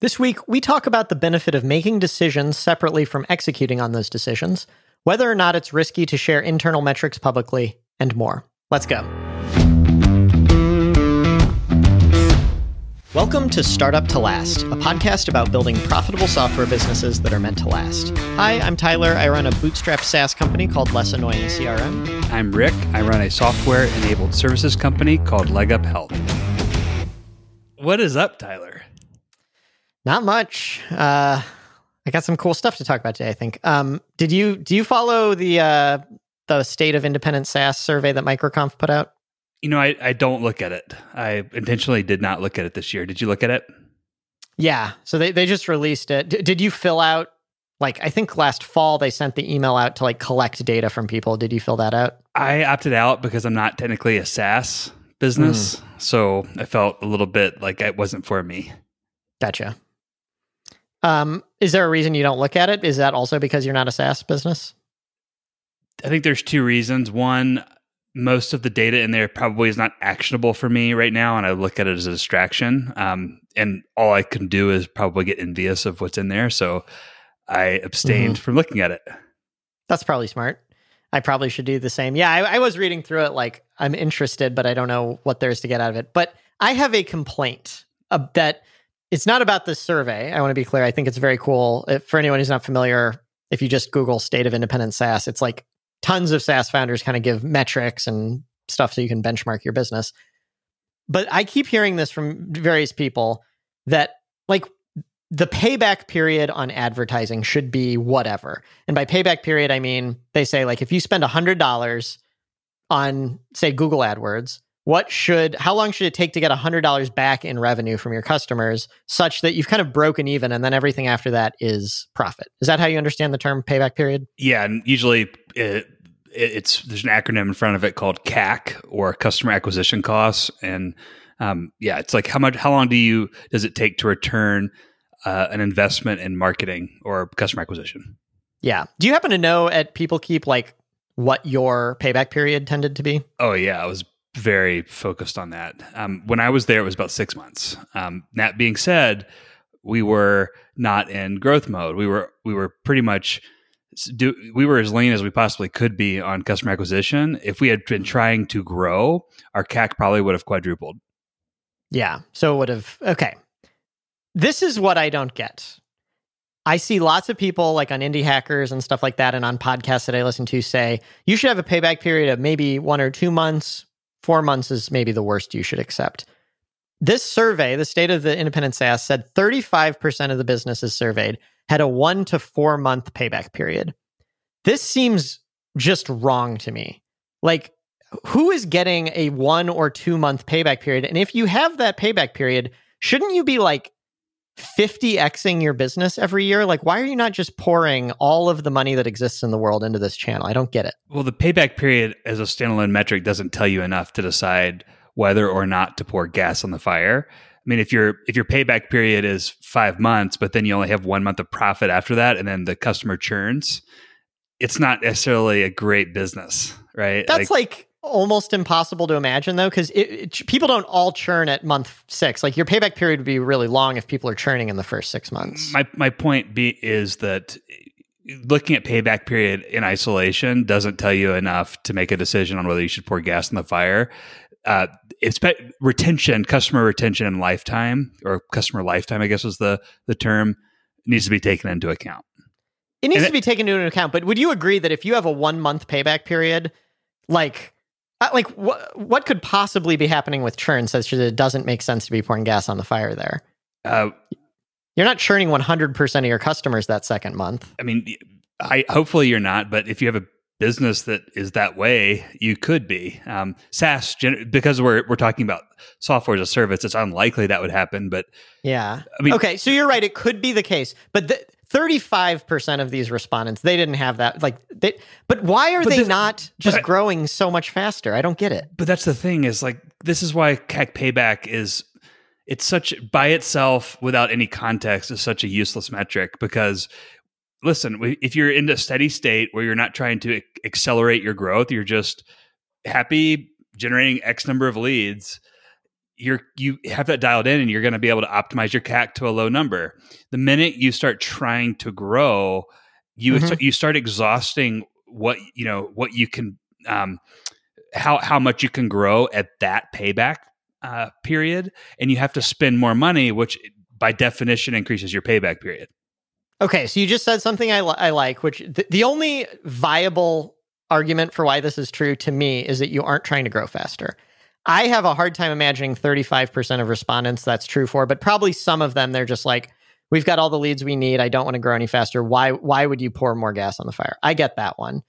This week, we talk about the benefit of making decisions separately from executing on those decisions, whether or not it's risky to share internal metrics publicly, and more. Let's go. Welcome to Startup to Last, a podcast about building profitable software businesses that are meant to last. Hi, I'm Tyler. I run a bootstrap SaaS company called Less Annoying CRM. I'm Rick. I run a software enabled services company called Leg Up Health. What is up, Tyler? Not much. Uh, I got some cool stuff to talk about today. I think. Um, did you do you follow the uh, the state of independent SaaS survey that MicroConf put out? You know, I, I don't look at it. I intentionally did not look at it this year. Did you look at it? Yeah. So they they just released it. D- did you fill out like I think last fall they sent the email out to like collect data from people. Did you fill that out? I opted out because I'm not technically a SaaS business, mm. so I felt a little bit like it wasn't for me. Gotcha. Um, is there a reason you don't look at it? Is that also because you're not a SaaS business? I think there's two reasons. One, most of the data in there probably is not actionable for me right now, and I look at it as a distraction. Um, and all I can do is probably get envious of what's in there. So I abstained mm-hmm. from looking at it. That's probably smart. I probably should do the same. Yeah, I, I was reading through it like I'm interested, but I don't know what there is to get out of it. But I have a complaint uh, that it's not about this survey. I want to be clear. I think it's very cool. If, for anyone who's not familiar, if you just Google state of independent SaaS, it's like tons of SaaS founders kind of give metrics and stuff so you can benchmark your business. But I keep hearing this from various people that like the payback period on advertising should be whatever. And by payback period, I mean they say like if you spend $100 on say Google AdWords, what should how long should it take to get $100 back in revenue from your customers such that you've kind of broken even and then everything after that is profit? Is that how you understand the term payback period? Yeah and usually it, it's there's an acronym in front of it called cac or customer acquisition costs and um, yeah it's like how much how long do you does it take to return uh, an investment in marketing or customer acquisition? Yeah. Do you happen to know at PeopleKeep like what your payback period tended to be? Oh yeah it was very focused on that. Um, when I was there, it was about six months. Um, that being said, we were not in growth mode. We were we were pretty much do, we were as lean as we possibly could be on customer acquisition. If we had been trying to grow, our CAC probably would have quadrupled. Yeah, so it would have. Okay, this is what I don't get. I see lots of people like on indie hackers and stuff like that, and on podcasts that I listen to say you should have a payback period of maybe one or two months, four months is maybe the worst you should accept. This survey, the state of the independent SaaS, said 35% of the businesses surveyed had a one to four month payback period. This seems just wrong to me. Like, who is getting a one or two month payback period? And if you have that payback period, shouldn't you be like 50xing your business every year? Like, why are you not just pouring all of the money that exists in the world into this channel? I don't get it. Well, the payback period as a standalone metric doesn't tell you enough to decide whether or not to pour gas on the fire. I mean, if your if your payback period is five months, but then you only have one month of profit after that, and then the customer churns, it's not necessarily a great business, right? That's like, like almost impossible to imagine though because people don't all churn at month six. Like your payback period would be really long if people are churning in the first six months. My, my point be, is that looking at payback period in isolation doesn't tell you enough to make a decision on whether you should pour gas in the fire. Uh, it's retention customer retention and lifetime or customer lifetime i guess is the the term needs to be taken into account. It needs and to it, be taken into account but would you agree that if you have a one month payback period like like what what could possibly be happening with churn such that it doesn't make sense to be pouring gas on the fire there? Uh, you're not churning 100% of your customers that second month. I mean, I hopefully you're not, but if you have a business that is that way, you could be. Um, SaaS, because we're we're talking about software as a service, it's unlikely that would happen. But yeah, I mean, okay, so you're right; it could be the case, but the, 35% of these respondents they didn't have that like they but why are but they this, not just I, growing so much faster? I don't get it. But that's the thing is like this is why cac payback is it's such by itself without any context is such a useless metric because listen if you're in a steady state where you're not trying to accelerate your growth you're just happy generating x number of leads you're you have that dialed in and you're going to be able to optimize your CAC to a low number. The minute you start trying to grow, you Mhm. you start exhausting what you know what you can um, how how much you can grow at that payback uh, period, and you have to spend more money, which by definition increases your payback period. Okay, so you just said something I, li- I like, which th- the only viable argument for why this is true to me is that you aren't trying to grow faster. I have a hard time imagining 35% of respondents that's true for, but probably some of them they're just like, we've got all the leads we need. I don't want to grow any faster. Why why would you pour more gas on the fire? I get that one.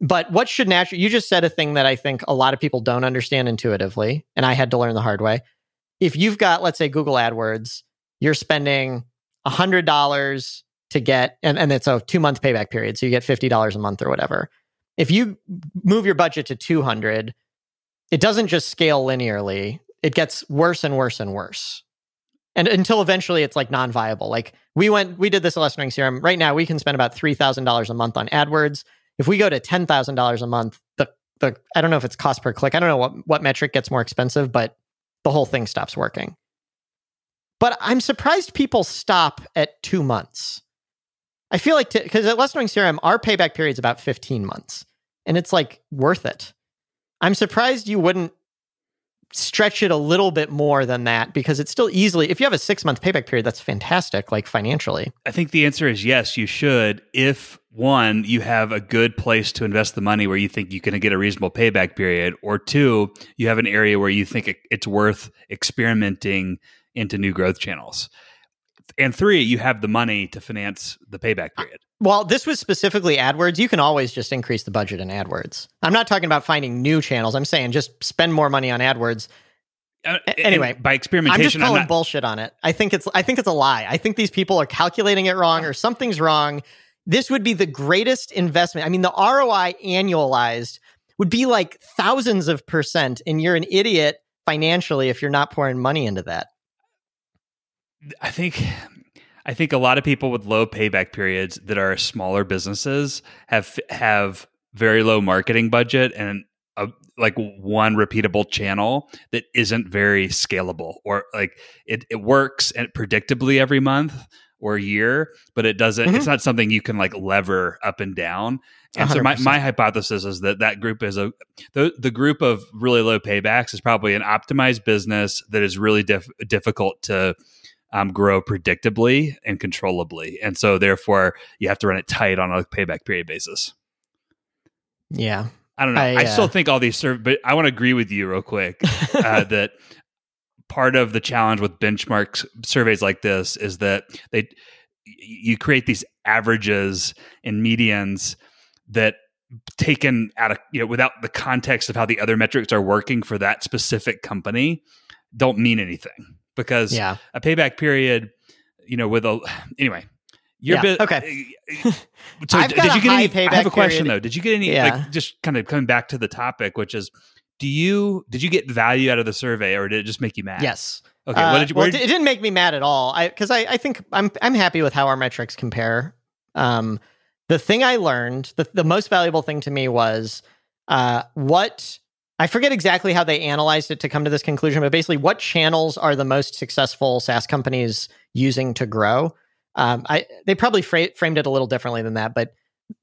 But what should naturally you just said a thing that I think a lot of people don't understand intuitively, and I had to learn the hard way. If you've got, let's say, Google AdWords, you're spending $100 to get, and, and it's a two month payback period. So you get $50 a month or whatever. If you move your budget to 200, it doesn't just scale linearly. It gets worse and worse and worse. And until eventually it's like non-viable. Like we went, we did this Ring Serum. Right now we can spend about $3,000 a month on AdWords. If we go to $10,000 a month, the, the, I don't know if it's cost per click. I don't know what, what metric gets more expensive, but the whole thing stops working. But I'm surprised people stop at two months. I feel like because at Lesson CRM, our payback period is about 15 months, and it's like worth it. I'm surprised you wouldn't stretch it a little bit more than that because it's still easily if you have a six month payback period that's fantastic like financially I think the answer is yes, you should. If one, you have a good place to invest the money where you think you can get a reasonable payback period, or two, you have an area where you think it's worth experimenting into new growth channels. And three, you have the money to finance the payback period. well this was specifically adwords. You can always just increase the budget in adwords. I'm not talking about finding new channels. I'm saying just spend more money on adwords. Uh, anyway, by experimentation, i'm just calling not- bullshit on it. I think it's i think it's a lie. I think these people are calculating it wrong or something's wrong. This would be the greatest investment. I mean the roi annualized would be like thousands of percent and you're an idiot financially if you're not pouring money into that I think I think a lot of people with low payback periods that are smaller businesses have have very low marketing budget and a, like one repeatable channel that isn't very scalable or like it, it works and predictably every month or year but it doesn't Mhm. it's not something you can like lever up and down and so my, 100%. my hypothesis is that that group is a the, the group of really low paybacks is probably an optimized business that is really diff, difficult to um, grow predictably and controllably. And so, therefore, you have to run it tight on a payback period basis. yeah I don't know. I, I, still uh, think all these serve, but I want to agree with you real quick uh, that part of the challenge with benchmark s- surveys like this is that they you create these averages and medians that taken out of you know without the context of how the other metrics are working for that specific company don't mean anything because yeah a payback period, you know, with a anyway. Your Yeah, bit, okay. So I've did you get high any? I have a question period. though. Did you get any? Yeah. Like, just kind of coming back to the topic, which is, do you did you get value out of the survey, or did it just make you mad? yes Okay. Uh, what did you? well, it did, it didn't make me mad at all. I because I, I think I'm I'm happy with how our metrics compare. Um, the thing I learned, the the most valuable thing to me was uh, what I forget exactly how they analyzed it to come to this conclusion, but basically, what channels are the most successful SaaS companies using to grow? Um, I they probably fra- framed it a little differently than that, but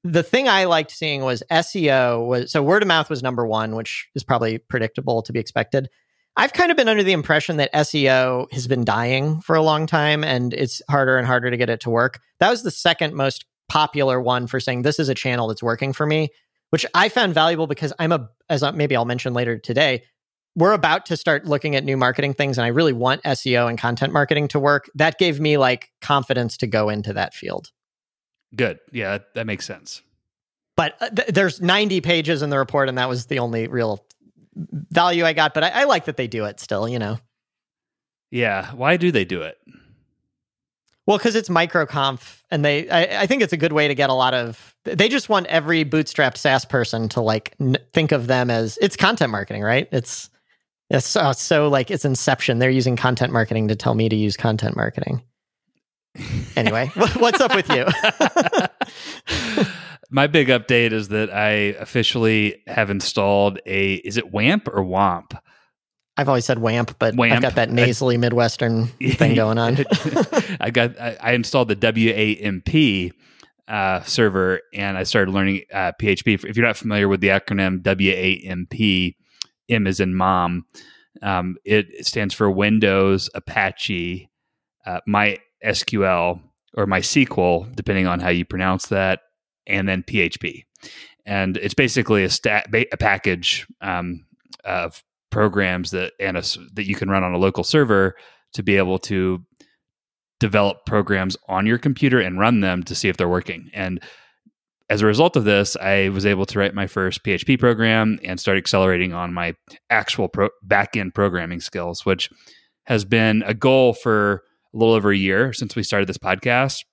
the thing I liked seeing was SEO was so word of mouth was number one, which is probably predictable to be expected. I've kind of been under the impression that SEO has been dying for a long time and it's harder and harder to get it to work. That was the second most popular one for saying this is a channel that's working for me, which I found valuable because I'm a, as I- maybe I'll mention later today, we're about to start looking at new marketing things and I really want SEO and content marketing to work. That gave me like confidence to go into that field. good. Yeah, that, that makes sense. But uh, th- there's 90 pages in the report and that was the only real value I got. But I, I like that they do it still, you know. Yeah. Why do they do it? Well, because it's microconf, and they, I, I think it's a good way to get a lot of. They just want every bootstrapped SaaS person to like n- think of them as it's content marketing, right? It's it's so, so like it's Inception. They're using content marketing to tell me to use content marketing. Anyway, what's up with you? My big update is that I officially have installed a. Is it WAMP or WAMP? I've always said WAMP, but WAMP. I've got that nasally Midwestern thing going on. I got I, I installed the WAMP uh, server and I started learning uh, PHP. If you're not familiar with the acronym WAMP, M is in mom. Um, it stands for Windows Apache uh, MySQL or MySQL, depending on how you pronounce that, and then PHP. And it's basically a, stat, a package um, of programs that and a, that you can run on a local server to be able to develop programs on your computer and run them to see if they're working. And as a result of this, I was able to write my first PHP program and start accelerating on my actual pro- back-end programming skills, which has been a goal for a little over a year since we started this podcast.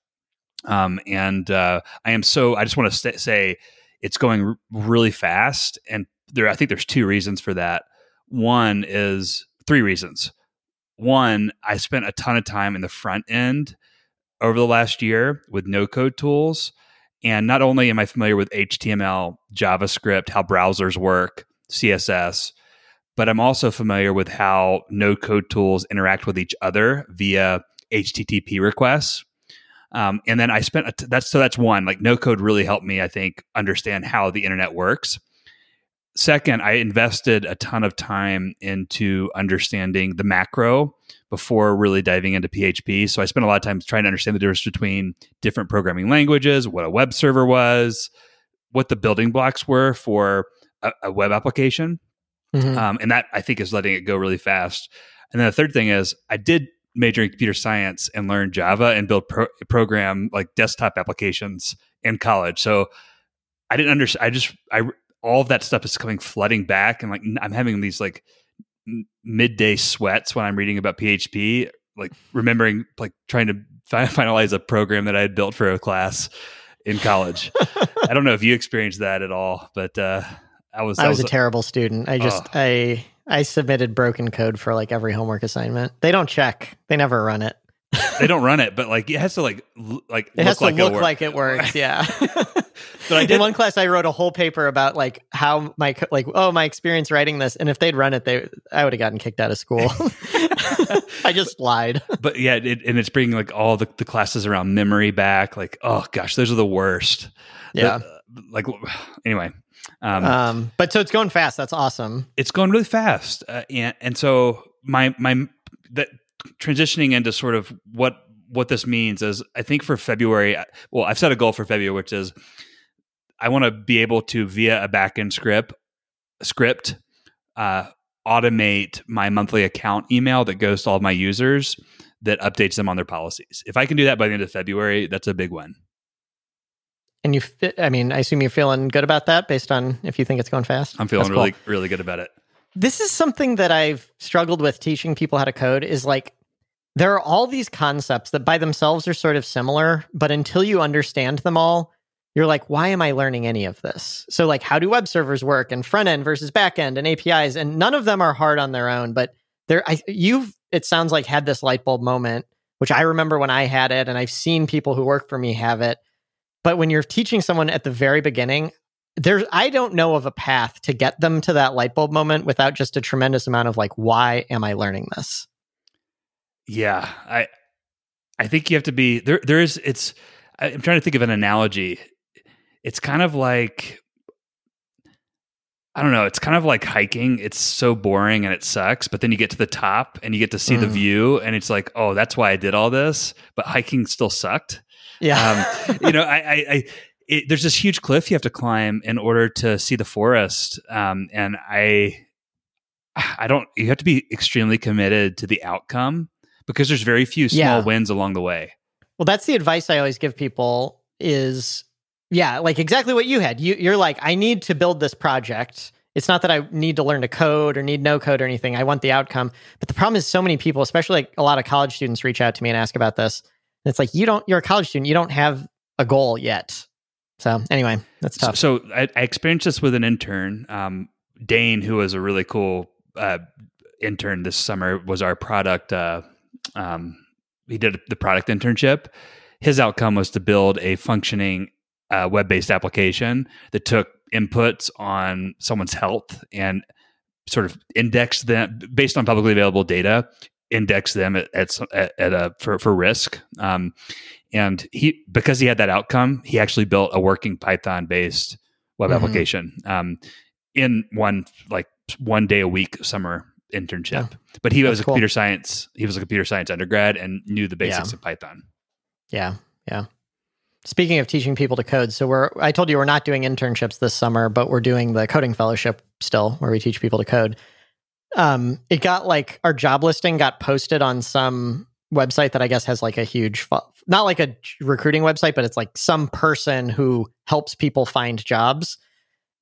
Um, and uh, I am so I just want to st- say it's going r- really fast, and there I think there's two reasons for that. One is three reasons. One, I spent a ton of time in the front end over the last year with no code tools. And not only am I familiar with HTML, JavaScript, how browsers work, CSS, but I'm also familiar with how no code tools interact with each other via HTTP requests. Um, and then I spent that's so that's one like no code really helped me I think understand how the internet works. Second, I invested a ton of time into understanding the macro before really diving into PHP. So I spent a lot of time trying to understand the difference between different programming languages, what a web server was, what the building blocks were for a, a web application. Mm-hmm. Um, and that I think is letting it go really fast. And then the third thing is I did major in computer science and learn Java and build pro- program like desktop applications in college. So I didn't understand. I just I all of that stuff is coming flooding back, and like I'm having these like midday sweats when I'm reading about PHP, like remembering like trying to fi- finalize a program that I had built for a class in college. I don't know if you experienced that at all, but uh, I was I was, was a terrible student. I just oh. I I submitted broken code for like every homework assignment. They don't check. They never run it. They don't run it, but like it has to like l- like it has to like look like it works. Yeah. but I did. In one class, I wrote a whole paper about like how my like oh my experience writing this, and if they'd run it, they I would have gotten kicked out of school. I just lied. But yeah, it, and it's bringing like all the, the classes around memory back. Like oh gosh, those are the worst. Yeah. The, like anyway. Um, um, but so it's going fast. That's awesome. It's going really fast, uh, and and so my my that transitioning into sort of what what this means is I think for February, well, I've set a goal for February, which is I want to be able to via a backend script script uh, automate my monthly account email that goes to all my users that updates them on their policies. If I can do that by the end of February, that's a big win. And you, I mean, I assume you're feeling good about that based on if you think it's going fast. I'm feeling really, really good about it. This is something that I've struggled with teaching people how to code is like there are all these concepts that by themselves are sort of similar, but until you understand them all, you're like, why am I learning any of this? So, like, how do web servers work and front end versus back end and APIs? And none of them are hard on their own, but there, I, you've, it sounds like, had this light bulb moment, which I remember when I had it, and I've seen people who work for me have it. But when you're teaching someone at the very beginning, there's I don't know of a path to get them to that light bulb moment without just a tremendous amount of like, why am I learning this? Yeah, I I think you have to be there. There is it's. I'm trying to think of an analogy. It's kind of like I don't know. It's kind of like hiking. It's so boring and it sucks, but then you get to the top and you get to see mm. the view, and it's like, oh, that's why I did all this. But hiking still sucked. Yeah, um, you know, I, I, I it, there's this huge cliff you have to climb in order to see the forest, um, and I, I don't. You have to be extremely committed to the outcome because there's very few small yeah. wins along the way. Well, that's the advice I always give people is yeah, like exactly what you had. You you're like I need to build this project. It's not that I need to learn to code or need no code or anything. I want the outcome. But the problem is so many people, especially like a lot of college students reach out to me and ask about this. And it's like you don't you're a college student, you don't have a goal yet. So anyway, that's tough. So, so I, I, experienced this with an intern, um, Dane, who was a really cool uh, intern this summer, was our product uh, um, he did the product internship. His outcome was to build a functioning uh, web based application that took inputs on someone's health and sort of index them based on publicly available data, index them at at, at, at a for for risk. Um, and he because he had that outcome, he actually built a working Python based web mm-hmm. application um, in one like one day a week summer internship. Yeah. But he was a cool. computer science. He was a computer science undergrad and knew the basics yeah. of Python. Yeah, yeah. Speaking of teaching people to code, so we're I told you we're not doing internships this summer, but we're doing the coding fellowship still, where we teach people to code. Um, it got like our job listing got posted on some website that I guess has like a huge, not like a recruiting website, but it's like some person who helps people find jobs.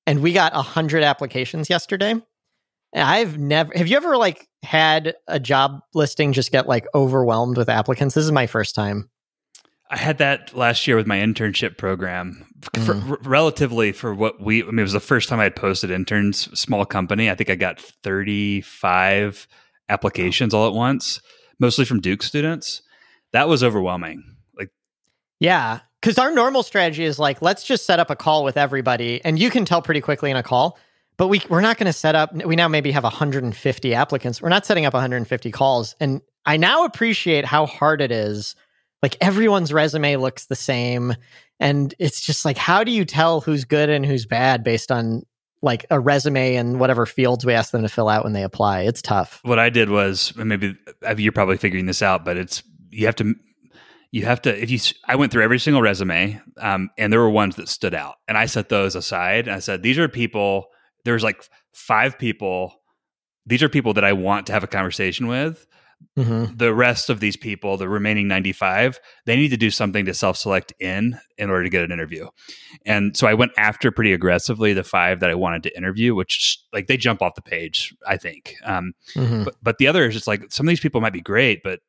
And we got a hundred applications yesterday. And I've never, have you ever like had a job listing just get like overwhelmed with applicants? This is my first time. I had that last year with my internship program. For, mm. r- relatively for what we, I mean, it was the first time I had posted interns, small company. I think I got 35 applications all at once, mostly from Duke students. That was overwhelming. Like, yeah. Cause our normal strategy is like, let's just set up a call with everybody. And you can tell pretty quickly in a call, but we, we're not going to set up, we now maybe have 150 applicants. We're not setting up 150 calls. And I now appreciate how hard it is like everyone's resume looks the same and it's just like how do you tell who's good and who's bad based on like a resume and whatever fields we ask them to fill out when they apply. It's tough. What i did was maybe you're probably figuring this out but it's you have to you have to if you i went through every single resume um, and there were ones that stood out. And i set those aside and i said these are people there's like five people these are people that i want to have a conversation with Mm-hmm. The rest of these people, the remaining 95, they need to do something to self select in in order to get an interview. And so I went after pretty aggressively the five that I wanted to interview, which like they jump off the page, I think. Um, mm-hmm. but, but the other is just like some of these people might be great, but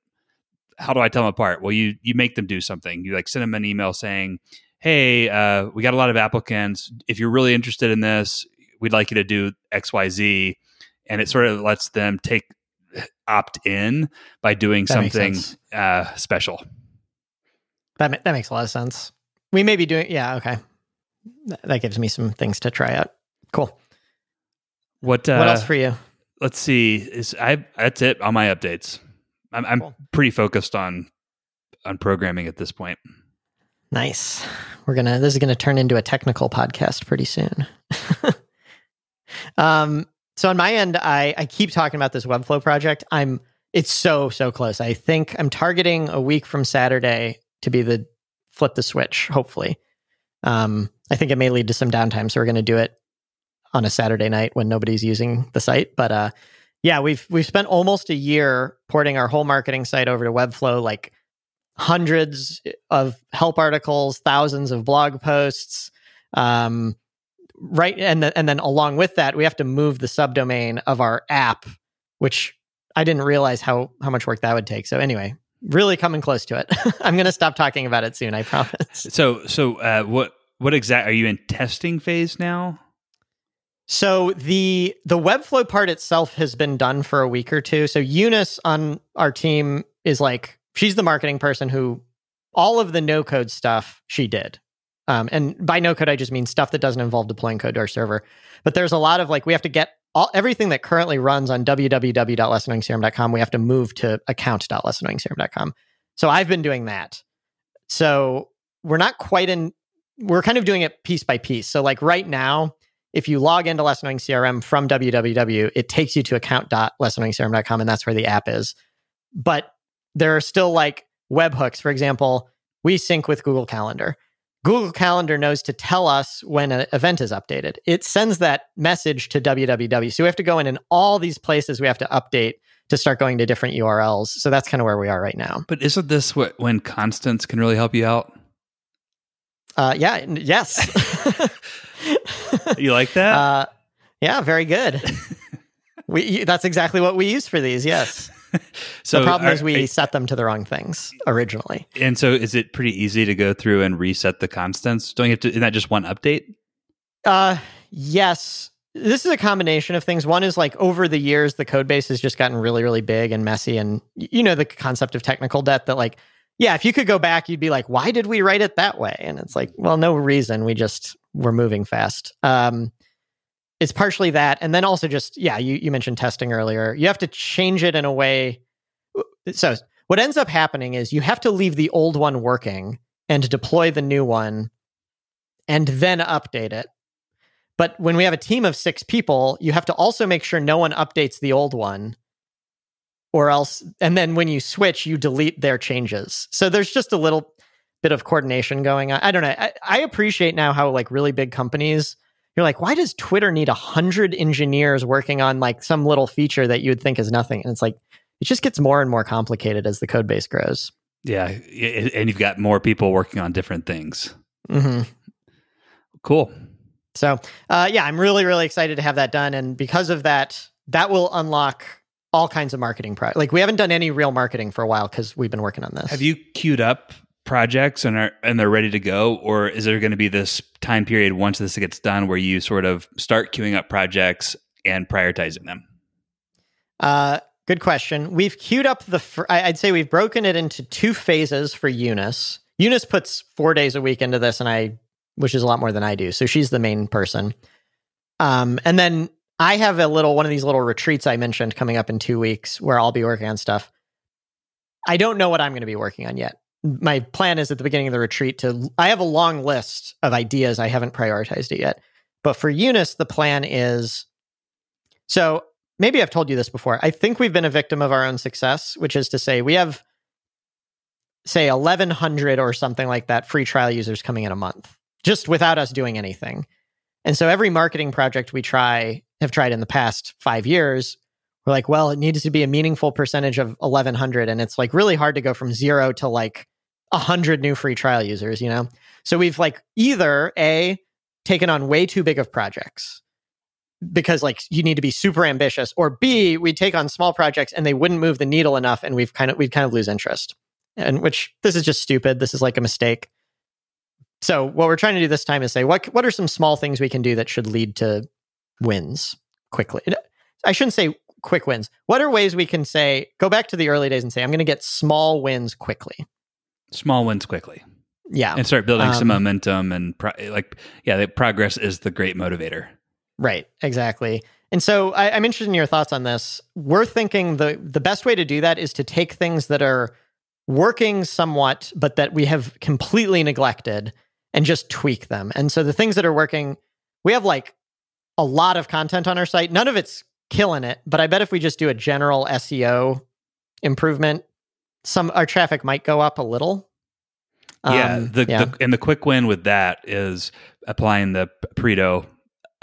how do I tell them apart? Well, you you make them do something. You like send them an email saying, "Hey, uh, we got a lot of applicants. If you're really interested in this, we'd like you to do X, Y, Z." And it sort of lets them take opt in by doing that something uh, special. That that makes a lot of sense. We may be doing yeah okay. That gives me some things to try out. Cool. What uh, what else for you? Let's see. Is I that's it on my updates. I'm, I'm cool. pretty focused on on programming at this point. Nice. We're gonna. This is gonna turn into a technical podcast pretty soon. um, so on my end, I, I keep talking about this Webflow project. I'm it's so so close. I think I'm targeting a week from Saturday to be the flip the switch. Hopefully, um, I think it may lead to some downtime, so we're going to do it on a Saturday night when nobody's using the site. But uh, yeah, we've we've spent almost a year porting our whole marketing site over to Webflow, like hundreds of help articles, thousands of blog posts, um, right and then and then along with that we have to move the subdomain of our app which i didn't realize how how much work that would take. So anyway really coming close to it. I'm going to stop talking about it soon i promise. So so uh, what what exact are you in testing phase now? So the the webflow part itself has been done for a week or two. So eunice on our team is like she's the marketing person who all of the no code stuff she did um, and by no code, I just mean stuff that doesn't involve deploying code to our server. But there's a lot of like, we have to get all, everything that currently runs on www.lessannoyingcrm.com, we have to move to account.lessannoyingcrm.com. So I've been doing that. So we're not quite in, we're kind of doing it piece by piece. So like right now, if you log into Less CRM from www, it takes you to account.lessannoyingcrm.com and that's where the app is. But there are still like webhooks. For example, we sync with Google Calendar. Google Calendar knows to tell us when an event is updated. It sends that message to www. So we have to go in and all these places we have to update to start going to different URLs. So that's kind of where we are right now. But isn't this what when constants can really help you out? Uh, yeah, yes. you like that? Uh, yeah, very good. we that's exactly what we use for these. Yes. so the problem are, is we set them to the wrong things originally. And so is it pretty easy to go through and reset the constants? Don't you have to isn't that just one update? Uh yes. This is a combination of things. One is like over the years the code base has just gotten really, really big and messy. And you know the concept of technical debt that like, yeah, if you could go back, you'd be like, why did we write it that way? And it's like, well, no reason. We just we're moving fast. Um it's partially that, and then also just yeah, you you mentioned testing earlier. You have to change it in a way. Uh, so what ends up happening is you have to leave the old one working and deploy the new one, and then update it. But when we have a team of six people, you have to also make sure no one updates the old one or else and then when you switch you delete their changes so there's just a little bit of coordination going on i don't know I, I, appreciate now how like really big companies you're like why does twitter need a hundred engineers working on like some little feature that you would think is nothing? And it's like it just gets more and more complicated as the code base grows. Yeah and you've got more people working on different things. Mm-hmm. cool. So uh, yeah i'm really really excited to have that done and because of that that will unlock all kinds of marketing pro like we haven't done any real marketing for a while because we've been working on this. Have you queued up projects and are and they're ready to go? Or is there going to be this time period once this gets done where you sort of start queuing up projects and prioritizing them? Uh good question. We've queued up the fr- i'd say we've broken it into two phases for eunice. Eunice puts four days a week into this and i which is a lot more than i do so she's the main person. Um and then I have a little one of these little retreats I mentioned coming up in two weeks where I'll be working on stuff. I don't know what I'm going to be working on yet. My plan is at the beginning of the retreat to I have a long list of ideas. I haven't prioritized it yet. But for Eunice, the plan is so maybe I've told you this before. I think we've been a victim of our own success, which is to say we have say 1100 or something like that free trial users coming in a month just without us doing anything. And so every marketing project we try have tried in the past five years, we're like, well, it needs to be a meaningful percentage of 1100. And it's like really hard to go from zero to like 100 new free trial users, you know? So we've like either A, taken on way too big of projects because like you need to be super ambitious, or B, we take on small projects and they wouldn't move the needle enough and we've kind of, we'd kind of lose interest. And which this is just stupid. This is like a mistake. So what we're trying to do this time is say what what are some small things we can do that should lead to wins quickly. Uh, I shouldn't say quick wins. What are ways we can say, go back to the early days and say, I'm going to get small wins quickly? Small wins quickly. Yeah. And start building um, some momentum and pro- like, yeah, the progress is the great motivator. Right. Exactly. And so I, I'm interested in your thoughts on this. We're thinking the the best way to do that is to take things that are working somewhat, but that we have completely neglected and just tweak them. And so the things that are working, we have like a lot of content on our site. None of it's killing it, but I bet if we just do a general SEO improvement, some our traffic might go up a little. Yeah, um, the, yeah. the and the quick win with that is applying the Pareto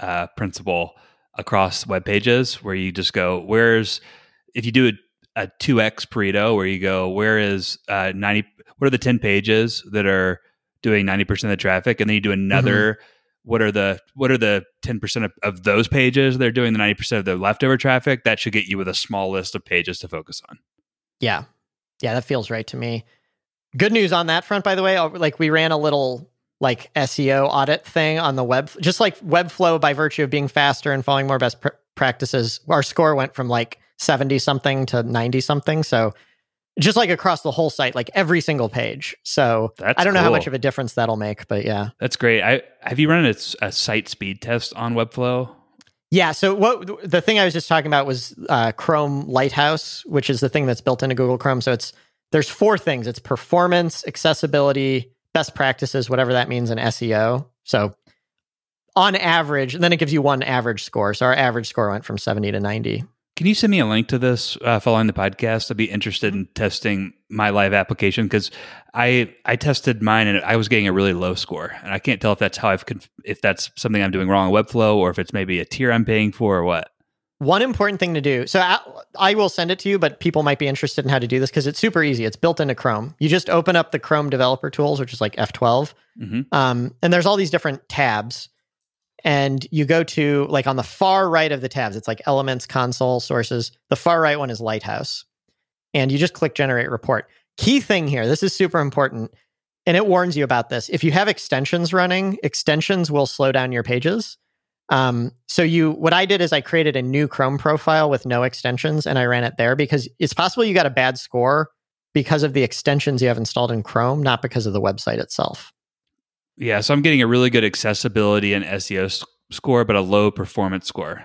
uh, principle across web pages, where you just go, "Where's if you do a, a two x Pareto, where you go, where is uh, ninety? What are the ten pages that are doing ninety percent of the traffic, and then you do another." Mm-hmm what are the what are the 10% of, of those pages they're doing the 90% of the leftover traffic that should get you with a small list of pages to focus on yeah yeah that feels right to me good news on that front by the way like we ran a little like seo audit thing on the web just like webflow by virtue of being faster and following more best pr- practices our score went from like 70 something to 90 something so just like across the whole site, like every single page. So That's I don't know how much of a difference that'll make, but yeah. That's great. I have you run a, a site speed test on Webflow? Yeah. So what the thing I was just talking about was uh, Chrome Lighthouse, which is the thing that's built into Google Chrome. So it's there's four things: it's performance, accessibility, best practices, whatever that means, and SEO. So on average, and then it gives you one average score. So our average score went from 70 to 90. Can you send me a link to this uh, following the podcast? I'd be interested in testing my live application because I I tested mine and I was getting a really low score, and I can't tell if that's how I've conf- if that's something I'm doing wrong on Webflow or if it's maybe a tier I'm paying for or what. One important thing to do. So I, I will send it to you, but people might be interested in how to do this because it's super easy. It's built into Chrome. You just open up the Chrome developer tools, which is like F12, mm-hmm. um, and there's all these different tabs and you go to like on the far right of the tabs, it's like elements, console, sources. The far right one is Lighthouse. And you just click generate report. Key thing here, this is super important. And it warns you about this. If you have extensions running, extensions will slow down your pages. Um, so you what I did is I created a new Chrome profile with no extensions and I ran it there because it's possible you got a bad score because of the extensions you have installed in Chrome, not because of the website itself. Yeah, so I'm getting a really good accessibility and SEO score, but a low performance score.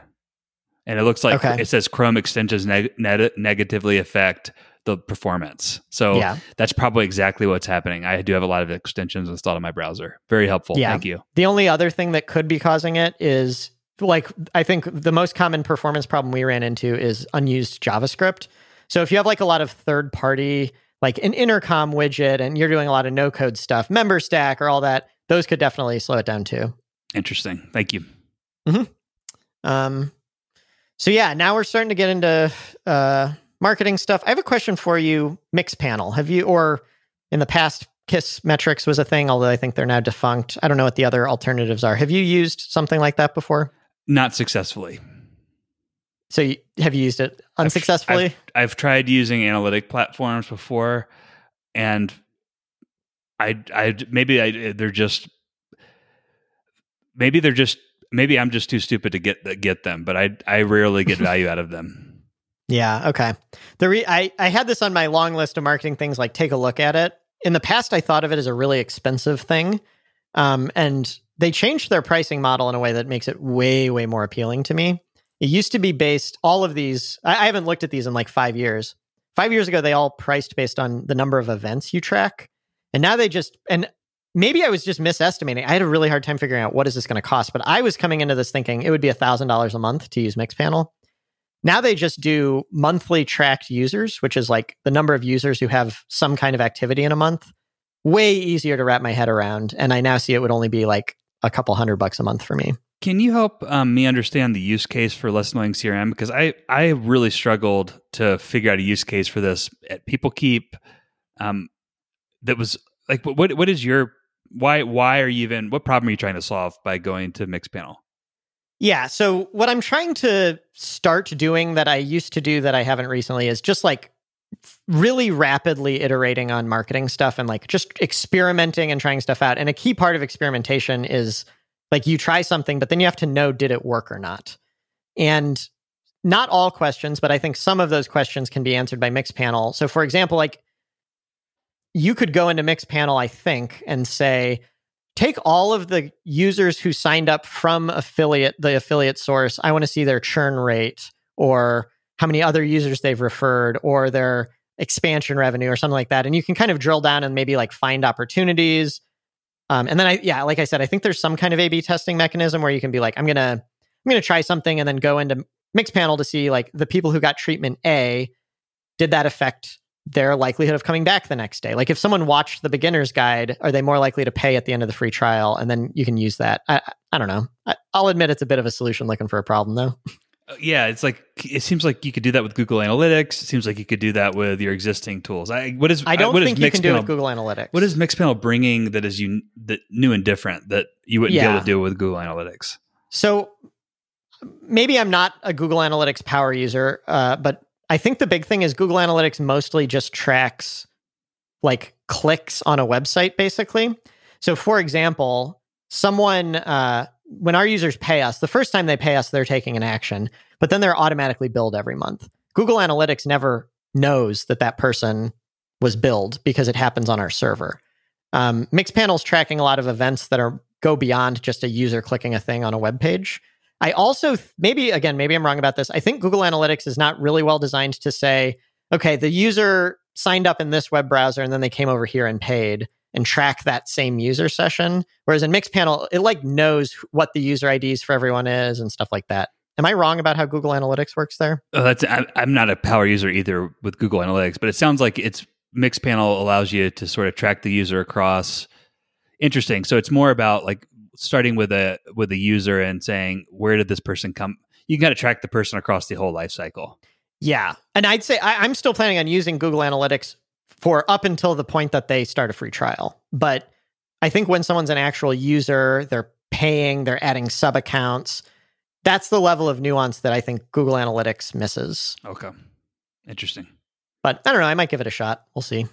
And it looks like Okay. it says Chrome extensions neg- neg- negatively affect the performance. So Yeah. that's probably exactly what's happening. I do have a lot of extensions installed in my browser. Very helpful. Yeah. Thank you. The only other thing that could be causing it is like I think the most common performance problem we ran into is unused JavaScript. So if you have like a lot of third party like an intercom widget and you're doing a lot of no code stuff, Memberstack or all that, those could definitely slow it down too. Interesting. Thank you. Um so yeah, now we're starting to get into uh marketing stuff. I have a question for you, Mixpanel. Have you or in the past KISSmetrics was a thing, although I think they're now defunct. I don't know what the other alternatives are. Have you used something like that before? Not successfully. So you, have you used it unsuccessfully? I've tried using analytic platforms before, and I, I maybe I, they're just maybe they're just maybe I'm just too stupid to get get them, but I I rarely get value out of them. yeah. Okay. The re- I I had this on my long list of marketing things. Like, take a look at it. In the past, I thought of it as a really expensive thing, um, and they changed their pricing model in a way that makes it way way more appealing to me. It used to be based all of these. I, I haven't looked at these in like five years. Five years ago, they all priced based on the number of events you track, and now they just and maybe I was just misestimating. I had a really hard time figuring out what is this going to cost, but I was coming into this thinking it would be a thousand dollars a month to use Mixpanel. Now they just do monthly tracked users, which is like the number of users who have some kind of activity in a month. Way easier to wrap my head around, and I now see it would only be like a couple hundred bucks a month for me. Can you help um, me understand the use case for less annoying CRM? Because I I really struggled to figure out a use case for this. PeopleKeep, um, that was like what what is your why why are you even what problem are you trying to solve by going to Mixpanel? Yeah. So what I'm trying to start doing that I used to do that I haven't recently is just like really rapidly iterating on marketing stuff and like just experimenting and trying stuff out. And a key part of experimentation is like you try something, but then you have to know did it work or not. And not all questions, but I think some of those questions can be answered by Mixpanel. So for example, like you could go into Mixpanel, I think, and say, take all of the users who signed up from affiliate the affiliate source. I want to see their churn rate or how many other users they've referred or their expansion revenue or something like that. And you can kind of drill down and maybe like find opportunities. Um, and then i yeah like i said i think there's some kind of a b testing mechanism where you can be like i'm gonna i'm gonna try something and then go into Mixpanel to see like the people who got treatment a did that affect their likelihood of coming back the next day. Like if someone watched the beginner's guide, are they more likely to pay at the end of the free trial? And then you can use that. I, I don't know. I, I'll admit it's a bit of a solution looking for a problem though. Uh, yeah, it's like it seems like you could do that with Google Analytics. It seems like you could do that with your existing tools. I what is I don't what is think you can do it with Google Analytics. What is Mixpanel bringing that is you that new and different that you wouldn't be able to do with Google Analytics? So maybe I'm not a Google Analytics power user, uh, but I think the big thing is Google Analytics mostly just tracks like clicks on a website, basically. So, for example, someone, uh, when our users pay us, the first time they pay us, they're taking an action, but then they're automatically billed every month. Google Analytics never knows that that person was billed because it happens on our server. Um, Mixpanel's tracking a lot of events that are go beyond just a user clicking a thing on a web page. I also maybe again maybe I'm wrong about this. I think Google Analytics is not really well designed to say, okay, the user signed up in this web browser and then they came over here and paid and track that same user session. Whereas in Mixpanel, it like knows what the user IDs for everyone is and stuff like that. Am I wrong about how Google Analytics works there? Oh, that's I, I'm not a power user either with Google Analytics, but it sounds like it's Mixpanel allows you to sort of track the user across. Interesting. So it's more about like starting with a with a user and saying where did this person come. You got to track the person across the whole life cycle. Yeah. And I'd say I, I'm still planning on using Google Analytics for up until the point that they start a free trial. But I think when someone's an actual user, they're paying, they're adding sub accounts. That's the level of nuance that I think Google Analytics misses. Okay. Interesting. But I don't know. I might give it a shot. We'll see.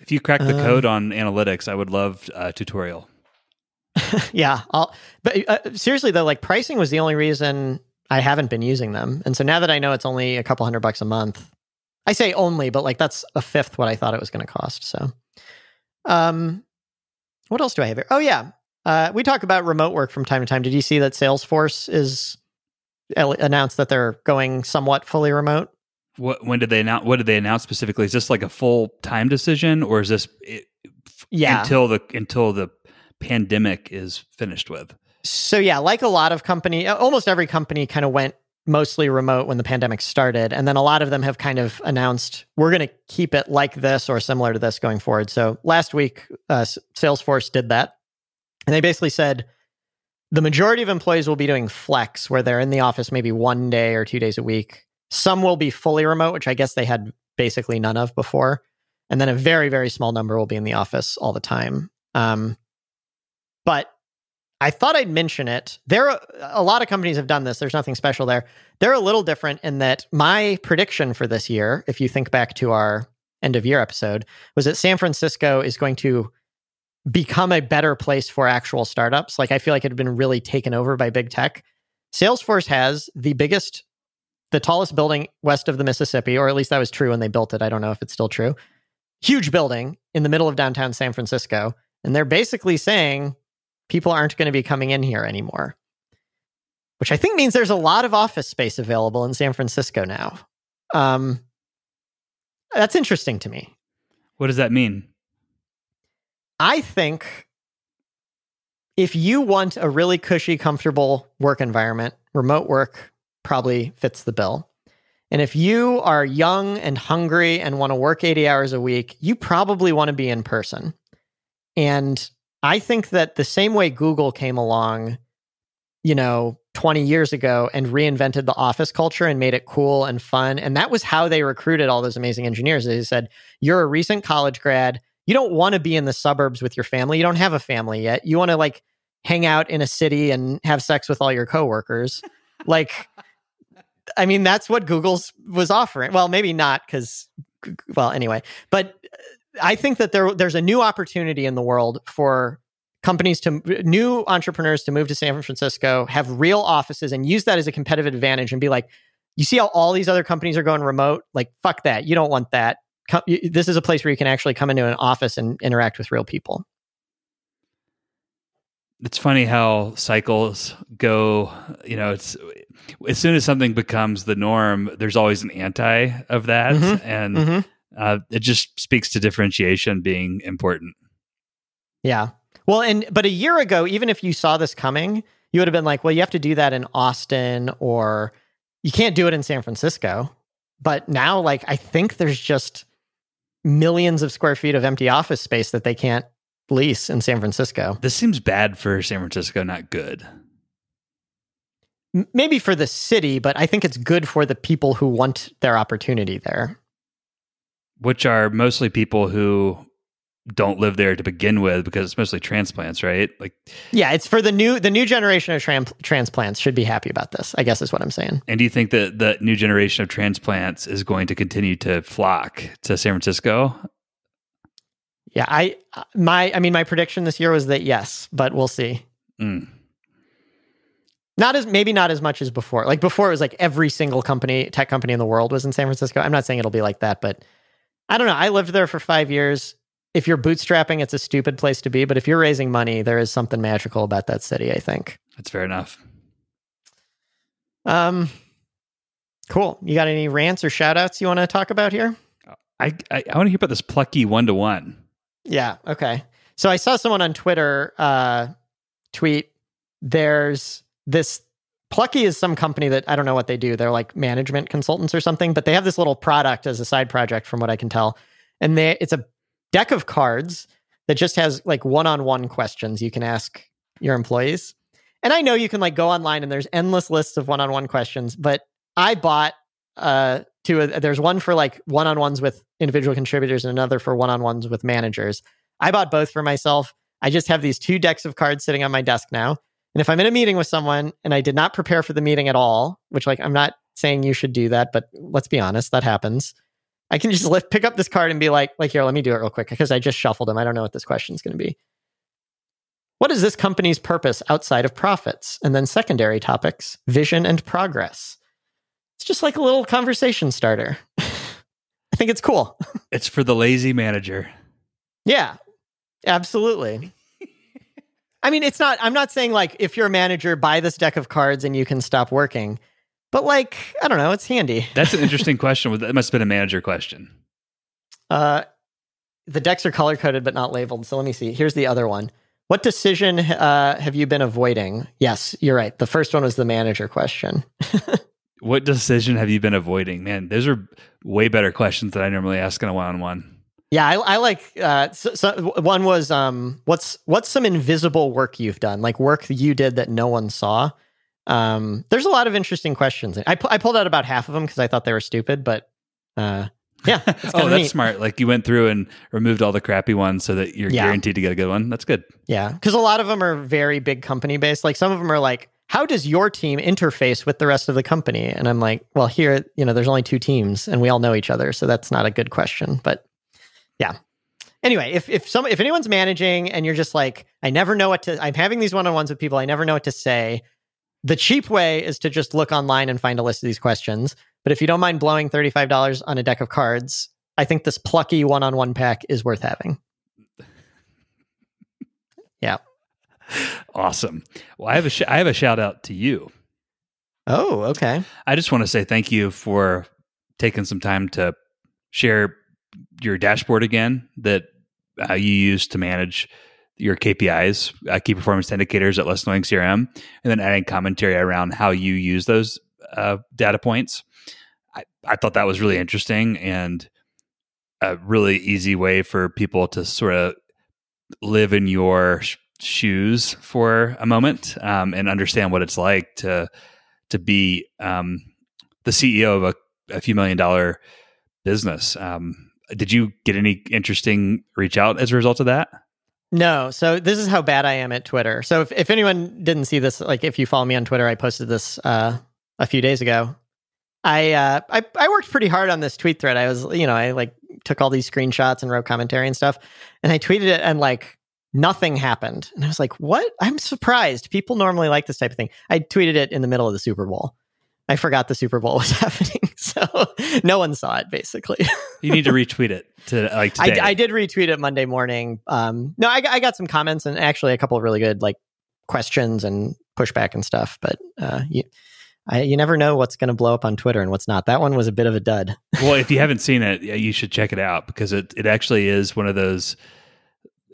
If you crack the Um, code on analytics, I would love a tutorial. yeah. I'll, but uh, seriously, though, like pricing was the only reason I haven't been using them. And so now that I know it's only a couple hundred bucks a month, I say only, but like that's a fifth what I thought it was going to cost. So, um, what else do I have here? Oh, yeah. Uh, we talk about remote work from time to time. Did you see that Salesforce is announced that they're going somewhat fully remote? What when did they announce? What did they announce specifically? Is this like a full time decision, or is this it, yeah until the until the pandemic is finished with? So yeah, like a lot of company, almost every company kind of went mostly remote when the pandemic started, and then a lot of them have kind of announced we're going to keep it like this or similar to this going forward. So last week, uh, Salesforce did that, and they basically said the majority of employees will be doing flex, where they're in the office maybe one day or two days a week. Some will be fully remote, which I guess they had basically none of before. And then a very, very small number will be in the office all the time. Um, but I thought I'd mention it. There, are, a lot of companies have done this. There's nothing special there. They're a little different in that my prediction for this year, if you think back to our end of year episode, was that San Francisco is going to become a better place for actual startups. Like I feel like it had been really taken over by big tech. Salesforce has the biggest the tallest building west of the Mississippi, or at least that was true when they built it. I don't know if it's still true. Huge building in the middle of downtown San Francisco. And they're basically saying people aren't going to be coming in here anymore, which I think means there's a lot of office space available in San Francisco now. Um, that's interesting to me. What does that mean? I think if you want a really cushy, comfortable work environment, remote work probably fits the bill. And if you are young and hungry and want to work 80 hours a week, you probably want to be in person. And I think that the same way Google came along, you know, 20 years ago and reinvented the office culture and made it cool and fun. And that was how they recruited all those amazing engineers. They said, You're a recent college grad. You don't want to be in the suburbs with your family. You don't have a family yet. You want to like hang out in a city and have sex with all your coworkers. like, I mean, that's what Google's was offering. Well, maybe not because, well, anyway. But uh, I think that there there's a new opportunity in the world for companies to new entrepreneurs to move to San Francisco, have real offices, and use that as a competitive advantage, and be like, you see how all these other companies are going remote? Like, fuck that. You don't want that. this is a place where you can actually come into an office and interact with real people it's funny how cycles go you know it's as soon as something becomes the norm there's always an anti of that mm-hmm. and mm-hmm. Uh, it just speaks to differentiation being important yeah well and but a year ago even if you saw this coming you would have been like well you have to do that in austin or you can't do it in san francisco but now like i think there's just millions of square feet of empty office space that they can't lease in San Francisco. This seems bad for San Francisco, not good. Maybe for the city, but I think it's good for the people who want their opportunity there. Which are mostly people who don't live there to begin with because it's mostly transplants, right? Like Yeah, it's for the new the new generation of tran- transplants should be happy about this. I guess is what I'm saying. And do you think that the new generation of transplants is going to continue to flock to San Francisco yeah, I my I mean my prediction this year was that yes, but we'll see. Mm. Not as maybe not as much as before. Like before, it was like every single company, tech company in the world was in San Francisco. I'm not saying it'll be like that, but I don't know. I lived there for five years. If you're bootstrapping, it's a stupid place to be. But if you're raising money, there is something magical about that city. I think that's fair enough. Um, cool. You got any rants or shout outs you want to talk about here? I I, I want to hear about this plucky one to one. Yeah. Okay. So I saw someone on Twitter uh, tweet. There's this Plucky is some company that I don't know what they do. They're like management consultants or something, but they have this little product as a side project, from what I can tell. And they it's a deck of cards that just has like one-on-one questions you can ask your employees. And I know you can like go online and there's endless lists of one-on-one questions, but I bought uh to a, there's one for like one-on-ones with individual contributors and another for one-on-ones with managers. I bought both for myself. I just have these two decks of cards sitting on my desk now. And if I'm in a meeting with someone and I did not prepare for the meeting at all, which like I'm not saying you should do that, but let's be honest, that happens. I can just lift, pick up this card and be like, like here, let me do it real quick because I just shuffled them. I don't know what this question is going to be. What is this company's purpose outside of profits? And then secondary topics, vision and progress. It's just like a little conversation starter. I think it's cool. it's for the lazy manager. Yeah, absolutely. I mean, it's not. I'm not saying like if you're a manager, buy this deck of cards and you can stop working. But like, I don't know. It's handy. That's an interesting question. That must have been a manager question. Uh, the decks are color coded but not labeled. So let me see. Here's the other one. What decision uh, have you been avoiding? Yes, you're right. The first one was the manager question. what decision have you been avoiding? Man, those are way better questions than I normally ask in a one-on-one. Yeah, I, I like. Uh, so, so one was, um, what's what's some invisible work you've done, like work you did that no one saw. Um, there's a lot of interesting questions. I pu- I pulled out about half of them because I thought they were stupid, but uh, yeah. oh, that's neat. smart. Like you went through and removed all the crappy ones so that you're yeah. guaranteed to get a good one. That's good. Yeah, because a lot of them are very big company based. Like some of them are like, how does your team interface with the rest of the company? And I'm like, well, here, you know, there's only two teams and we all know each other, so that's not a good question. But yeah. Anyway, if if some if anyone's managing and you're just like, I never know what to I'm having these one-on-ones with people, I never know what to say. The cheap way is to just look online and find a list of these questions. But if you don't mind blowing $35 on a deck of cards, I think this plucky one-on-one pack is worth having. yeah. Awesome. Well, I have a sh- I have a shout out to you. Oh, okay. I just want to say thank you for taking some time to share your dashboard again that uh, you use to manage your KPIs, uh, key performance indicators at Less Annoying CRM, and then adding commentary around how you use those uh, data points. I, I thought that was really interesting and a really easy way for people to sort of live in your sh- shoes for a moment um, and understand what it's like to to be um, the CEO of a, a few million dollar business. Um, did you get any interesting reach out as a result of that? No. So this is how bad I am at Twitter. So if, if anyone didn't see this, like if you follow me on Twitter, I posted this uh, a few days ago. I, uh, I I worked pretty hard on this tweet thread. I was, you know, I like took all these screenshots and wrote commentary and stuff, and I tweeted it, and like nothing happened. And I was like, "What? I'm surprised. People normally like this type of thing." I tweeted it in the middle of the Super Bowl, I forgot the Super Bowl was happening, so no one saw it. Basically, you need to retweet it to like today. I, I did retweet it Monday morning. Um, no, I, I, got some comments and actually a couple of really good like questions and pushback and stuff. But uh, you, I, you never know what's going to blow up on Twitter and what's not. That one was a bit of a dud. well, if you haven't seen it, you should check it out because it it actually is one of those.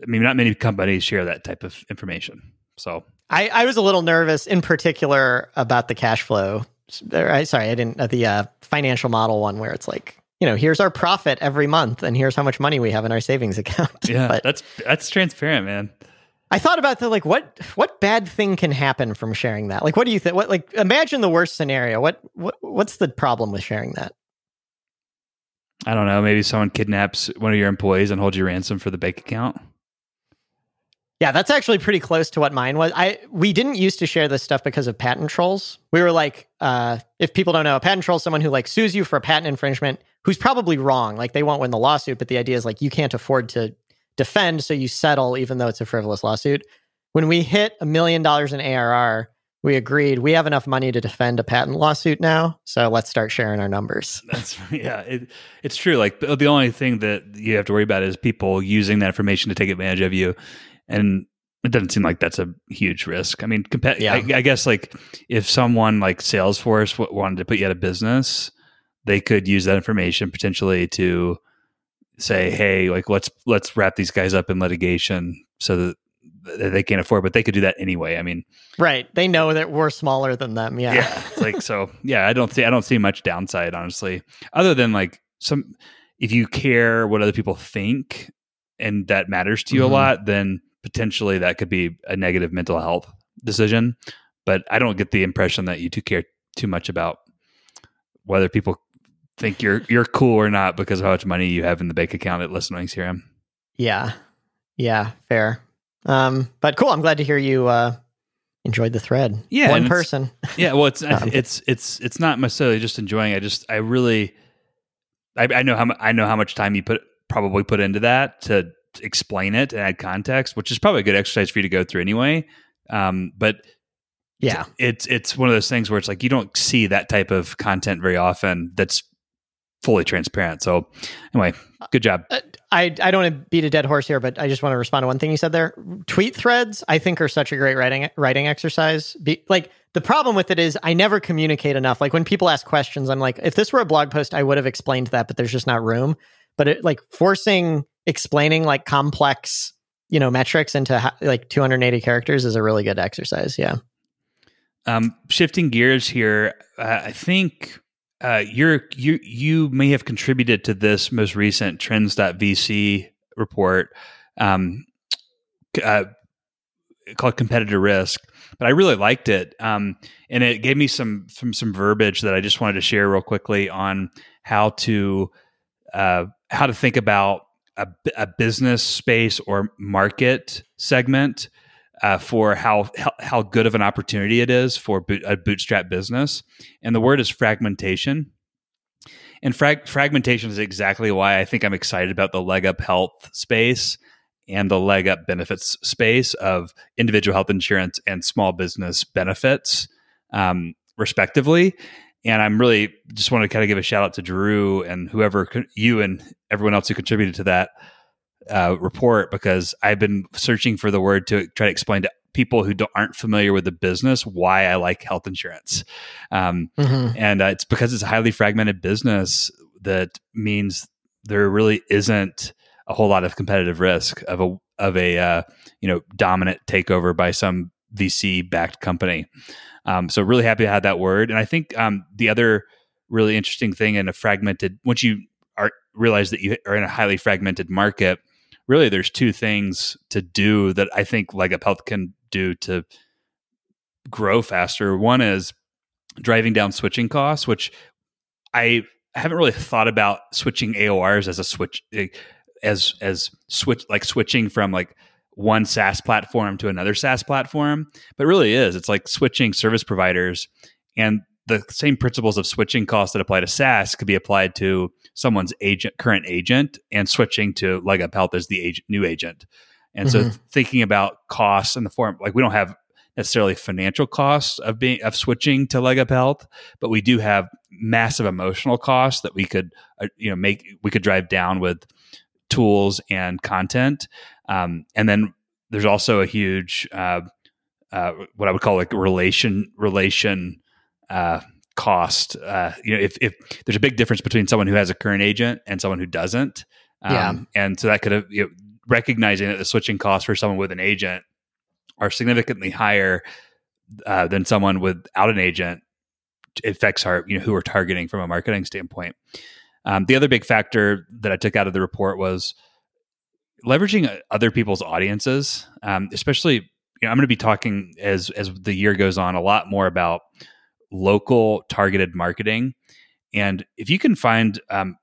I mean, not many companies share that type of information. So I, I was a little nervous, in particular, about the cash flow sorry, I didn't uh, the uh, financial model one where it's like you know here's our profit every month and here's how much money we have in our savings account. Yeah, but that's that's transparent, man. I thought about the like what what bad thing can happen from sharing that. Like, what do you think? What like imagine the worst scenario. What what what's the problem with sharing that? I don't know. Maybe someone kidnaps one of your employees and holds you ransom for the bank account. Yeah, that's actually pretty close to what mine was. I we didn't used to share this stuff because of patent trolls. We were like, uh, if people don't know, a patent troll is someone who like sues you for a patent infringement, who's probably wrong. Like they won't win the lawsuit, but the idea is like you can't afford to defend, so you settle even though it's a frivolous lawsuit. When we hit a million dollars in ARR, we agreed we have enough money to defend a patent lawsuit now, so let's start sharing our numbers. That's yeah, it, it's true. Like the only thing that you have to worry about is people using that information to take advantage of you and it doesn't seem like that's a huge risk. I mean, compa- yeah. I, I, guess like if someone like Salesforce w- wanted to put you out of business, they could use that information potentially to say, "Hey, like let's let's wrap these guys up in litigation so that." they can't afford, but they could do that anyway. I mean, right? They know that we're smaller than them. Yeah, yeah. It's like so. Yeah, I don't see. I don't see much downside, honestly, other than like some. If you care what other people think, and that matters to you mm-hmm. a lot, then potentially that could be a negative mental health decision. But I don't get the impression that you two care too much about whether people think you're you're cool or not because of how much money you have in the bank account at Less Annoying CRM. Yeah, yeah, fair. Um, but cool. I'm glad to hear you uh, enjoyed the thread. Yeah, one person. yeah, well, it's it's it's it's not necessarily just enjoying. I just I really I, I know how I know how much time you put probably put into that to explain it and add context, which is probably a good exercise for you to go through anyway. Um, but yeah, it's it's one of those things where it's like you don't see that type of content very often. That's fully transparent. So anyway, good job. Uh, I I don't want to beat a dead horse here, but I just want to respond to one thing you said there. Tweet threads, I think, are such a great writing writing exercise. Be, like the problem with it is I never communicate enough. Like when people ask questions, I'm like, if this were a blog post, I would have explained that, but there's just not room. But it, like forcing explaining like complex, you know, metrics into like 280 characters is a really good exercise. Yeah. Um, shifting gears here, uh, I think uh, you're you you may have contributed to this most recent trends.vc report um, uh, called competitor risk but i really liked it um, and it gave me some some some verbiage that i just wanted to share real quickly on how to uh, how to think about a, a business space or market segment uh, for how, how, how good of an opportunity it is for boot, a bootstrap business, and the word is fragmentation. And frag- fragmentation is exactly why I think I'm excited about the leg up health space and the leg up benefits space of individual health insurance and small business benefits, um, respectively. And I'm really just want to kind of give a shout out to Drew and whoever you and everyone else who contributed to that uh, report because I've been searching for the word to try to explain to people who aren't familiar with the business why I like health insurance. Um, mm-hmm. And uh, it's because it's a highly fragmented business that means there really isn't a whole lot of competitive risk of a of a uh, you know dominant takeover by some VC backed company. Um, so really happy to have that word. And I think um, the other really interesting thing in a fragmented once you are realize that you are in a highly fragmented market really there's two things to do that I think Leg Up Health can do to grow faster. One is driving down switching costs, which I haven't really thought about switching AORs as a switch eh, as as switch like switching from like one SaaS platform to another SaaS platform, but really is. It's like switching service providers and the same principles of switching costs that apply to SaaS could be applied to someone's agent, current agent, and switching to Leg Up Health as the agent, new agent. And mm-hmm. so, thinking about costs in the form, like we don't have necessarily financial costs of being of switching to Leg Up Health, but we do have massive emotional costs that we could, uh, you know, make we could drive down with tools and content. Um, and then there's also a huge, uh, uh, what I would call like relation relation uh, cost. Uh, you know, if, if there's a big difference between someone who has a current agent and someone who doesn't, um, yeah. and so that could have you know, recognizing that the switching costs for someone with an agent are significantly higher uh, than someone without an agent affects our you know who we're targeting from a marketing standpoint. Um, the other big factor that I took out of the report was leveraging other people's audiences, um, especially. You know, I'm going to be talking as as the year goes on a lot more about local targeted marketing. And if you can find um,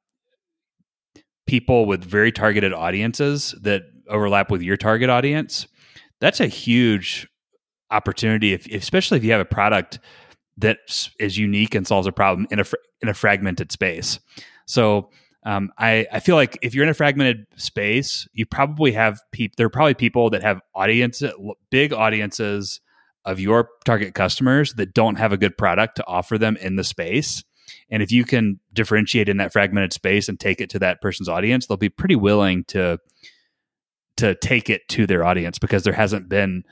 people with very targeted audiences that overlap with your target audience, that's a huge opportunity. If, especially if you have a product that is unique and solves a problem in a in a fragmented space. So um, I, I feel like if you're in a fragmented space, you probably have people. There are probably people that have audience, big audiences of your target customers that don't have a good product to offer them in the space. And if you can differentiate in that fragmented space and take it to that person's audience, they'll be pretty willing to to take it to their audience because there hasn't been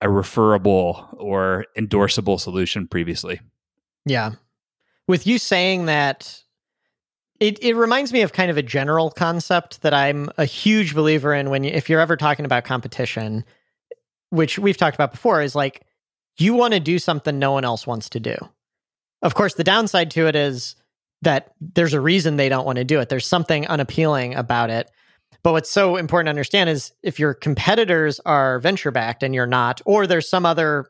a referable or endorsable solution previously. Yeah. With you saying that it, it reminds me of kind of a general concept that I'm a huge believer in when you, if you're ever talking about competition which we've talked about before, is like you want to do something no one else wants to do. Of course, the downside to it is that there's a reason they don't want to do it. There's something unappealing about it. But what's so important to understand is if your competitors are venture backed and you're not, or there's some other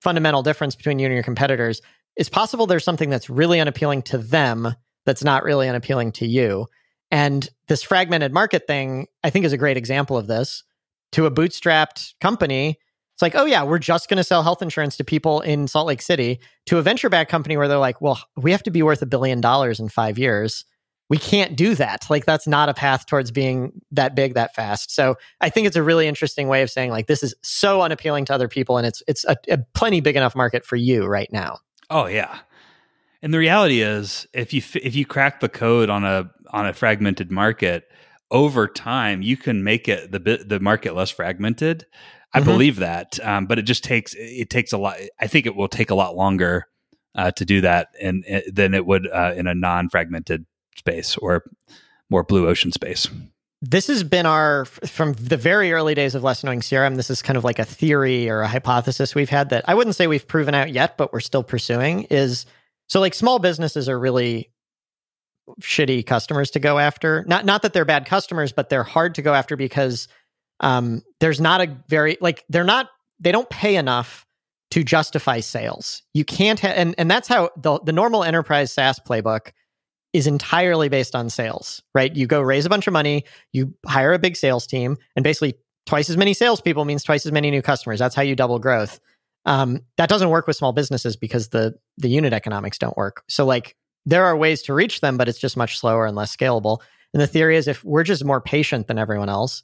fundamental difference between you and your competitors, it's possible there's something that's really unappealing to them that's not really unappealing to you. And this fragmented market thing, I think, is a great example of this to a bootstrapped company, it's like, oh yeah, we're just going to sell health insurance to people in Salt Lake City. To a venture backed company where they're like, well, we have to be worth a billion dollars in five years. We can't do that. Like that's not a path towards being that big that fast. So I think it's a really interesting way of saying like this is so unappealing to other people, and it's it's a, a plenty big enough market for you right now. Oh yeah, And the reality is, if you if you crack the code on a on a fragmented market over time, you can make it the bit the market less fragmented. I mm-hmm. believe that, um, but it just takes it takes a lot. I think it will take a lot longer uh, to do that, and than it would uh, in a non fragmented space or more blue ocean space this has been our from the very early days of less annoying crm this is kind of like a theory or a hypothesis we've had that i wouldn't say we've proven out yet but we're still pursuing is so like small businesses are really shitty customers to go after not not that they're bad customers but they're hard to go after because um there's not a very like they're not they don't pay enough to justify sales you can't ha- and and that's how the the normal enterprise SaaS playbook is entirely based on sales, right? You go raise a bunch of money, you hire a big sales team, and basically twice as many salespeople means twice as many new customers. That's how you double growth. Um, that doesn't work with small businesses because the the unit economics don't work. So like there are ways to reach them, but it's just much slower and less scalable. And the theory is if we're just more patient than everyone else,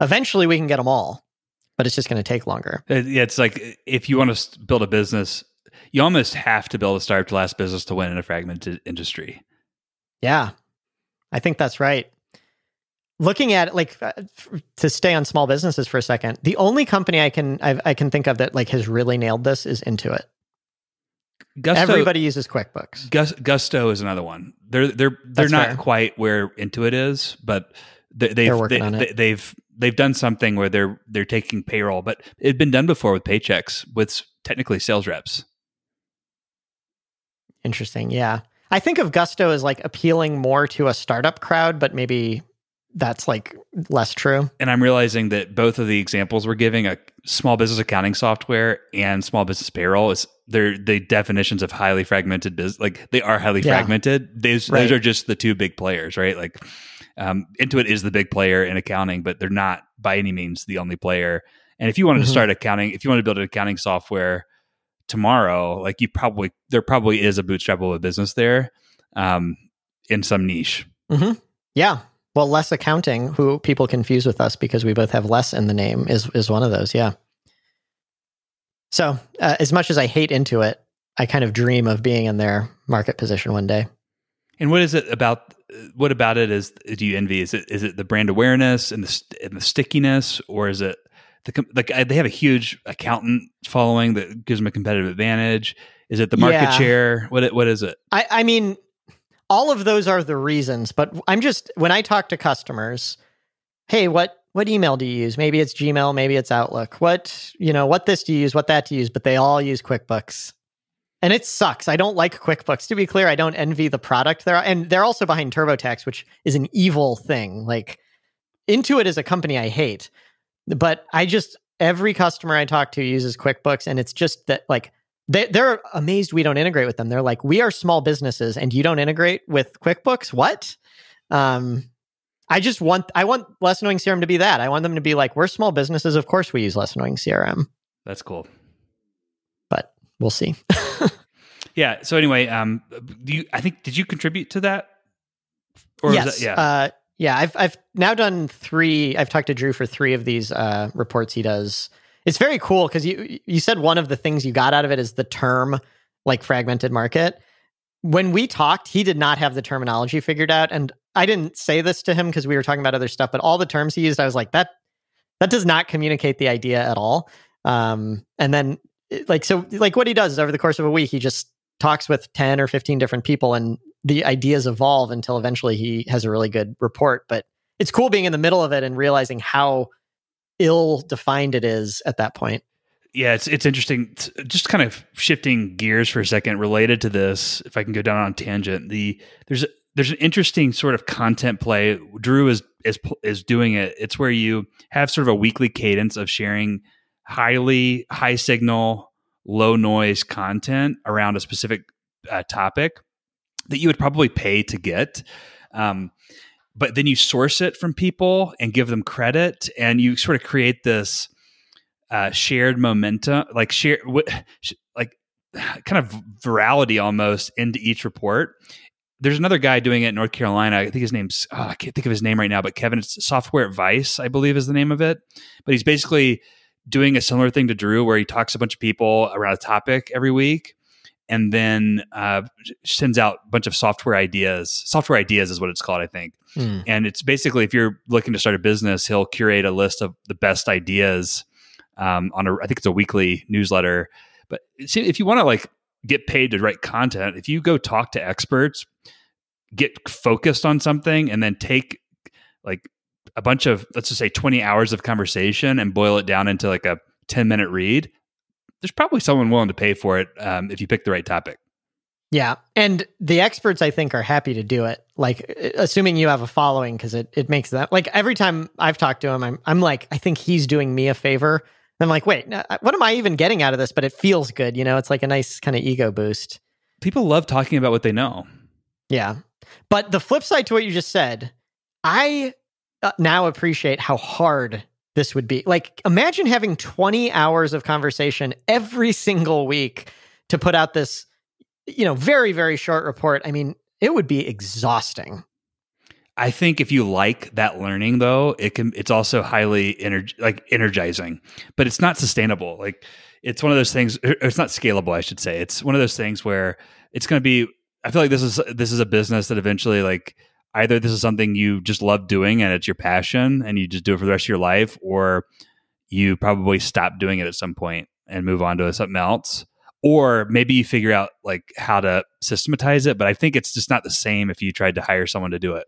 eventually we can get them all, but it's just going to take longer. Uh, yeah, it's like if you want to build a business, you almost have to build a startup to last business to win in a fragmented industry. Yeah, I think that's right. Looking at like uh, to stay on small businesses for a second, the only company I can I've, i can think of that like has really nailed this is Intuit. Gusto, Everybody uses QuickBooks. Gus, Gusto is another one. They're they're they're That's not fair. quite where Intuit is, but they, they've they're working they, on it. They, they've they've done something where they're they're taking payroll, but it'd been done before with Paychex with technically sales reps. Interesting. Yeah. I think of Gusto as like appealing more to a startup crowd, but maybe that's like less true. And I'm realizing that both of the examples we're giving, a small business accounting software and small business payroll, is they're the definitions of highly fragmented business. Like they are highly yeah. fragmented. Those right. those are just the two big players, right? Like um, Intuit is the big player in accounting, but they're not by any means the only player. And if you wanted mm-hmm. to start accounting, if you want to build an accounting software tomorrow, like you probably there probably is a bootstrap of a business there um, in some niche. Mm-hmm. Yeah. Well, less accounting, who people confuse with us because we both have less in the name, is is one of those. Yeah. So, uh, as much as I hate Intuit, I kind of dream of being in their market position one day. And what is it about? What about it is do you envy? Is it is it the brand awareness and the and the stickiness, or is it the like they have a huge accountant following that gives them a competitive advantage. Is it the market yeah. share? What what is it? I, I mean, all of those are the reasons, but I'm just when I talk to customers, hey, what what email do you use? Maybe it's Gmail, maybe it's Outlook. What you know, what this do you use? What that do you use? But they all use QuickBooks. And it sucks. I don't like QuickBooks. To be clear, I don't envy the product there. And they're also behind TurboTax, which is an evil thing. Like Intuit is a company I hate. But I just every customer I talk to uses QuickBooks, and it's just that like they they're amazed we don't integrate with them. They're like, we are small businesses, and you don't integrate with QuickBooks. What? Um, I just want I want Less Annoying CRM to be that. I want them to be like, we're small businesses. Of course, we use Less Annoying CRM. That's cool. But we'll see. yeah. So anyway, um, do you? I think did you contribute to that? Or yes. That, yeah. Uh, yeah, I've I've now done three. I've talked to Drew for three of these uh, reports he does. It's very cool because you you said one of the things you got out of it is the term like fragmented market. When we talked, he did not have the terminology figured out, and I didn't say this to him because we were talking about other stuff. But all the terms he used, I was like, that that does not communicate the idea at all. Um, and then like so, like what he does is over the course of a week, he just talks with 10 or 15 different people and the ideas evolve until eventually he has a really good report. But it's cool being in the middle of it and realizing how ill defined it is at that point. Yeah, it's it's interesting. Just kind of shifting gears for a second, related to this, if I can go down on tangent. The there's there's an interesting sort of content play. Drew is is is doing it. It's where you have sort of a weekly cadence of sharing highly high signal, low noise content around a specific uh, topic that you would probably pay to get. Um, but then you source it from people and give them credit, and you sort of create this uh, shared momentum, like share, like kind of virality almost into each report. There's another guy doing it in North Carolina. I think his name's oh, I can't think of his name right now, but Kevin it's Software Advice, I believe, is the name of it. But he's basically doing a similar thing to Drew, where he talks to a bunch of people around a topic every week, and then uh, sends out a bunch of software ideas. Software ideas is what it's called, I think. Mm. And it's basically if you're looking to start a business, he'll curate a list of the best ideas um, on a. I think it's a weekly newsletter. But see, if you want to like get paid to write content, if you go talk to experts, get focused on something, and then take like a bunch of let's just say 20 hours of conversation and boil it down into like a 10 minute read there's probably someone willing to pay for it um, if you pick the right topic. Yeah. And the experts, I think, are happy to do it. Like, assuming you have a following, because it, it makes that, like, every time I've talked to him, I'm, I'm like, I think he's doing me a favor. I'm like, wait, what am I even getting out of this? But it feels good. You know, it's like a nice kind of ego boost. People love talking about what they know. Yeah. But the flip side to what you just said, I uh, now appreciate how hard this would be. Like, imagine having 20 hours of conversation every single week to put out this, you know, very, very short report. I mean, it would be exhausting. I think if you like that learning though, it can it's also highly ener- like energizing, but it's not sustainable. Like it's one of those things er, it's not scalable, I should say. It's one of those things where it's going to be I feel like this is this is a business that eventually like either this is something you just love doing and it's your passion and you just do it for the rest of your life, or you probably stop doing it at some point and move on to something else. Or maybe you figure out like how to systematize it, but I think it's just not the same if you tried to hire someone to do it.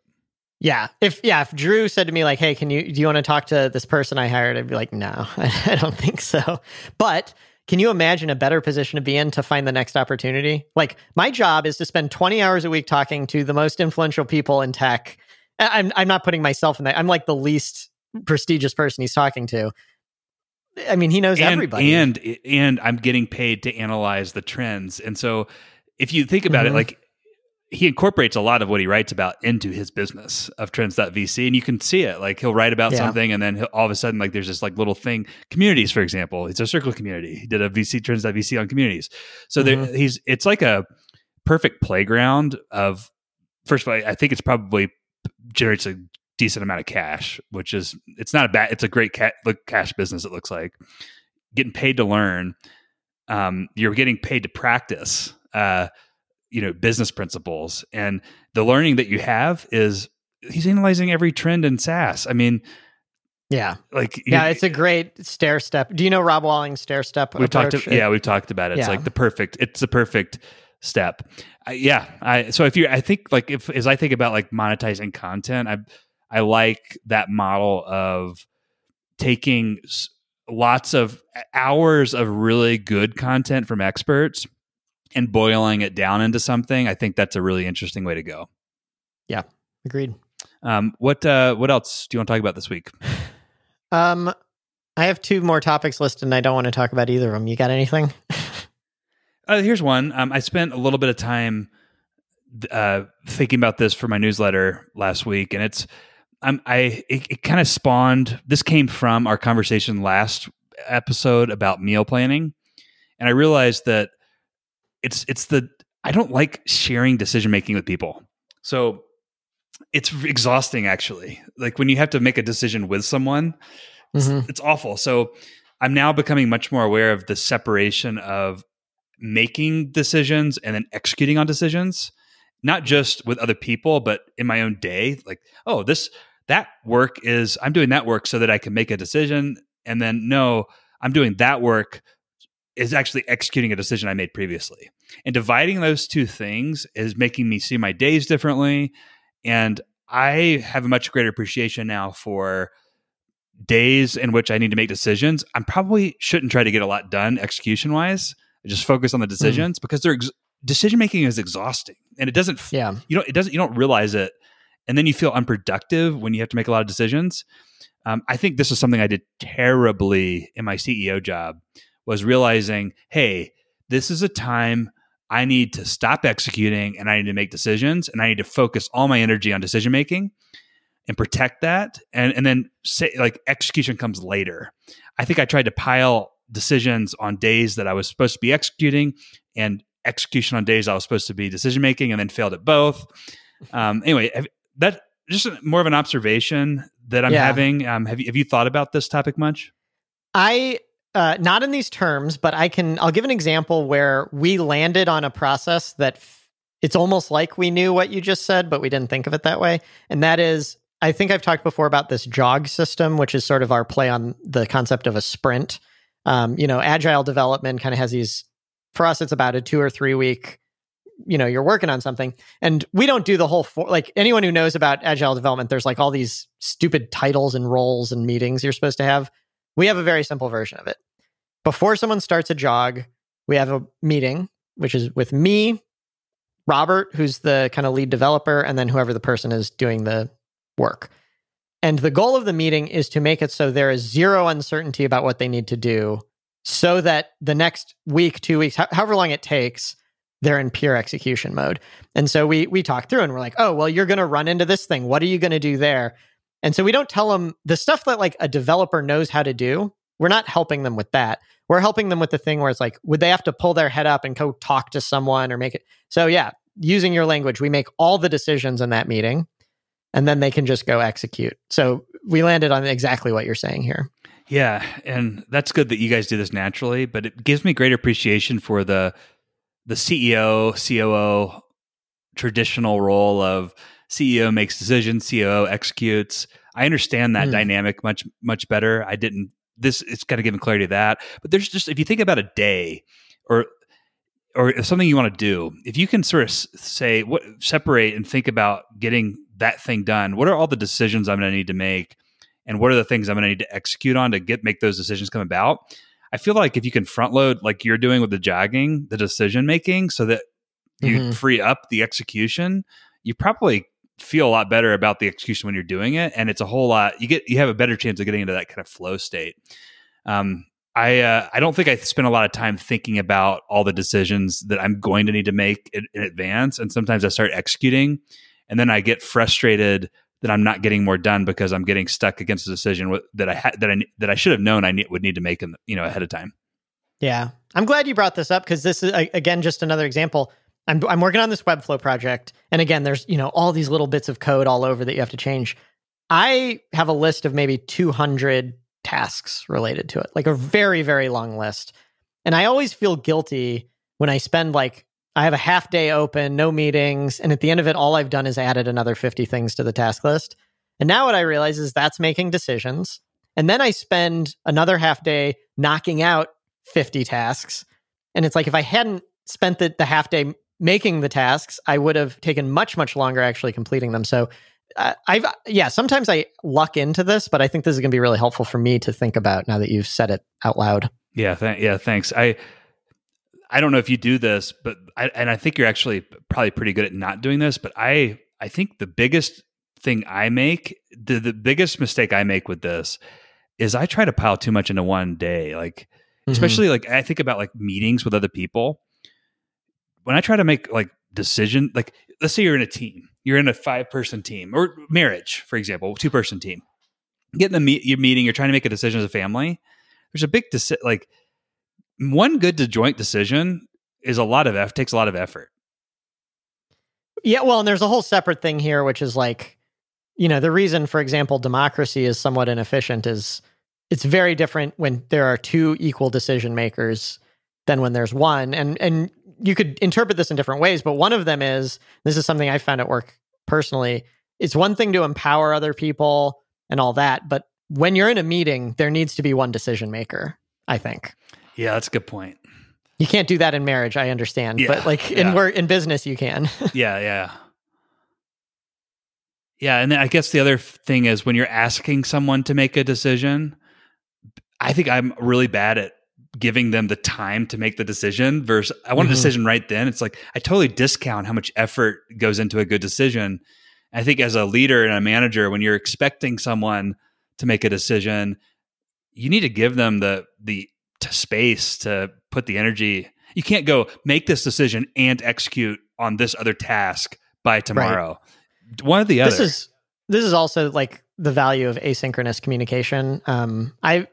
Yeah. If yeah, if Drew said to me like, "Hey, can you do you want to talk to this person I hired?" I'd be like, "No, I don't think so." But can you imagine a better position to be in to find the next opportunity? Like my job is to spend 20 hours a week talking to the most influential people in tech. I'm I'm not putting myself in that. I'm like the least prestigious person he's talking to. I mean, he knows and, everybody. And and I'm getting paid to analyze the trends. And so if you think about mm-hmm. it like he incorporates a lot of what he writes about into his business of trends.vc and you can see it. Like he'll write about yeah. something and then all of a sudden like there's this like little thing. Communities for example it's a circle community. He did a vc trends.vc on communities. So mm-hmm. there, he's it's like a perfect playground of first of all i think it's probably generates a decent amount of cash which is it's not a bad it's a great ca- cash business it looks like. Getting paid to learn um, you're getting paid to practice uh, you know business principles and the learning that you have is he's analyzing every trend in SaaS. I mean, yeah, like yeah, it's a great stair step. Do you know Rob Walling's stair step? We've approach? talked. To, yeah, we've talked about it. It's like the perfect. It's the perfect step. Uh, yeah. I so if you, I think like if as I think about like monetizing content, I I like that model of taking lots of hours of really good content from experts and boiling it down into something, I think that's a really interesting way to go. Yeah, agreed. Um, what uh, what else do you want to talk about this week? Um, I have two more topics listed, and I don't want to talk about either of them. You got anything? uh, here's one. Um, I spent a little bit of time uh, thinking about this for my newsletter last week, and it's um, I it, it kind of spawned. This came from our conversation last episode about meal planning, and I realized that it's it's the I don't like sharing decision making with people. So it's exhausting actually. Like when you have to make a decision with someone, mm-hmm. it's, it's awful. So I'm now becoming much more aware of the separation of making decisions and then executing on decisions, not just with other people, but in my own day. Like, oh, this that work is I'm doing that work so that I can make a decision, and then no, I'm doing that work is actually executing a decision I made previously. And dividing those two things is making me see my days differently. And I have a much greater appreciation now for days in which I need to make decisions. I probably shouldn't try to get a lot done execution wise. Just focus on the hmm. decisions mm. because they're ex- decision making is exhausting and it doesn't, yeah, you know, it doesn't, you don't realize it. And then you feel unproductive when you have to make a lot of decisions. Um, I think this is something I did terribly in my CEO job was realizing, hey, this is a time I need to stop executing and I need to make decisions and I need to focus all my energy on decision making and protect that. And, and then say like execution comes later. I think I tried to pile decisions on days that I was supposed to be executing and execution on days I was supposed to be decision making and then failed at both. Um, anyway, that just more of an observation that I'm yeah. having. Um, have you, have you thought about this topic much? I uh, not in these terms, but I can. I'll give an example where we landed on a process that f- it's almost like we knew what you just said, but we didn't think of it that way. And that is, I think I've talked before about this jog system, which is sort of our play on the concept of a sprint. Um, you know, agile development kind of has these. For us, it's about a two or three week you know you're working on something and we don't do the whole for, like anyone who knows about agile development there's like all these stupid titles and roles and meetings you're supposed to have we have a very simple version of it before someone starts a jog we have a meeting which is with me robert who's the kind of lead developer and then whoever the person is doing the work and the goal of the meeting is to make it so there is zero uncertainty about what they need to do so that the next week two weeks however long it takes they're in pure execution mode. And so we we talk through and we're like, "Oh, well you're going to run into this thing. What are you going to do there?" And so we don't tell them the stuff that like a developer knows how to do. We're not helping them with that. We're helping them with the thing where it's like, would they have to pull their head up and go talk to someone or make it? So yeah, using your language, we make all the decisions in that meeting and then they can just go execute. So we landed on exactly what you're saying here. Yeah, and that's good that you guys do this naturally, but it gives me great appreciation for the the CEO, COO traditional role of CEO makes decisions, COO executes. I understand that mm. dynamic much much better. I didn't this it's kind of giving clarity to that. But there's just if you think about a day or or something you want to do, if you can sort of say what separate and think about getting that thing done, what are all the decisions I'm going to need to make and what are the things I'm going to need to execute on to get make those decisions come about? I feel like if you can front load like you're doing with the jogging, the decision making, so that you mm-hmm. free up the execution, you probably feel a lot better about the execution when you're doing it, and it's a whole lot. You get you have a better chance of getting into that kind of flow state. Um, I uh, I don't think I spend a lot of time thinking about all the decisions that I'm going to need to make in, in advance, and sometimes I start executing, and then I get frustrated that I'm not getting more done because I'm getting stuck against a decision that I had that I that I should have known I need, would need to make in the, you know ahead of time. Yeah, I'm glad you brought this up because this is again just another example. I'm I'm working on this Webflow project, and again, there's you know all these little bits of code all over that you have to change. I have a list of maybe 200 tasks related to it, like a very very long list, and I always feel guilty when I spend like I have a half day open, no meetings. And at the end of it, all I've done is added another 50 things to the task list. And now what I realize is that's making decisions. And then I spend another half day knocking out 50 tasks. And it's like if I hadn't spent the, the half day making the tasks, I would have taken much, much longer actually completing them. So uh, I've, yeah, sometimes I luck into this, but I think this is going to be really helpful for me to think about now that you've said it out loud. Yeah. Th- yeah. Thanks. I, I don't know if you do this, but I, and I think you're actually probably pretty good at not doing this. But I I think the biggest thing I make the the biggest mistake I make with this is I try to pile too much into one day. Like mm-hmm. especially like I think about like meetings with other people. When I try to make like decision, like let's say you're in a team, you're in a five person team or marriage, for example, two person team. getting in the meet, meeting, you're trying to make a decision as a family. There's a big deci- like one good to joint decision is a lot of effort takes a lot of effort yeah well and there's a whole separate thing here which is like you know the reason for example democracy is somewhat inefficient is it's very different when there are two equal decision makers than when there's one and and you could interpret this in different ways but one of them is this is something i found at work personally it's one thing to empower other people and all that but when you're in a meeting there needs to be one decision maker i think yeah, that's a good point. You can't do that in marriage, I understand, yeah, but like in yeah. work in business you can. yeah, yeah. Yeah, and then I guess the other thing is when you're asking someone to make a decision, I think I'm really bad at giving them the time to make the decision versus I want mm-hmm. a decision right then. It's like I totally discount how much effort goes into a good decision. I think as a leader and a manager, when you're expecting someone to make a decision, you need to give them the the to space to put the energy. You can't go make this decision and execute on this other task by tomorrow. Right. One or the other. This is this is also like the value of asynchronous communication. Um, I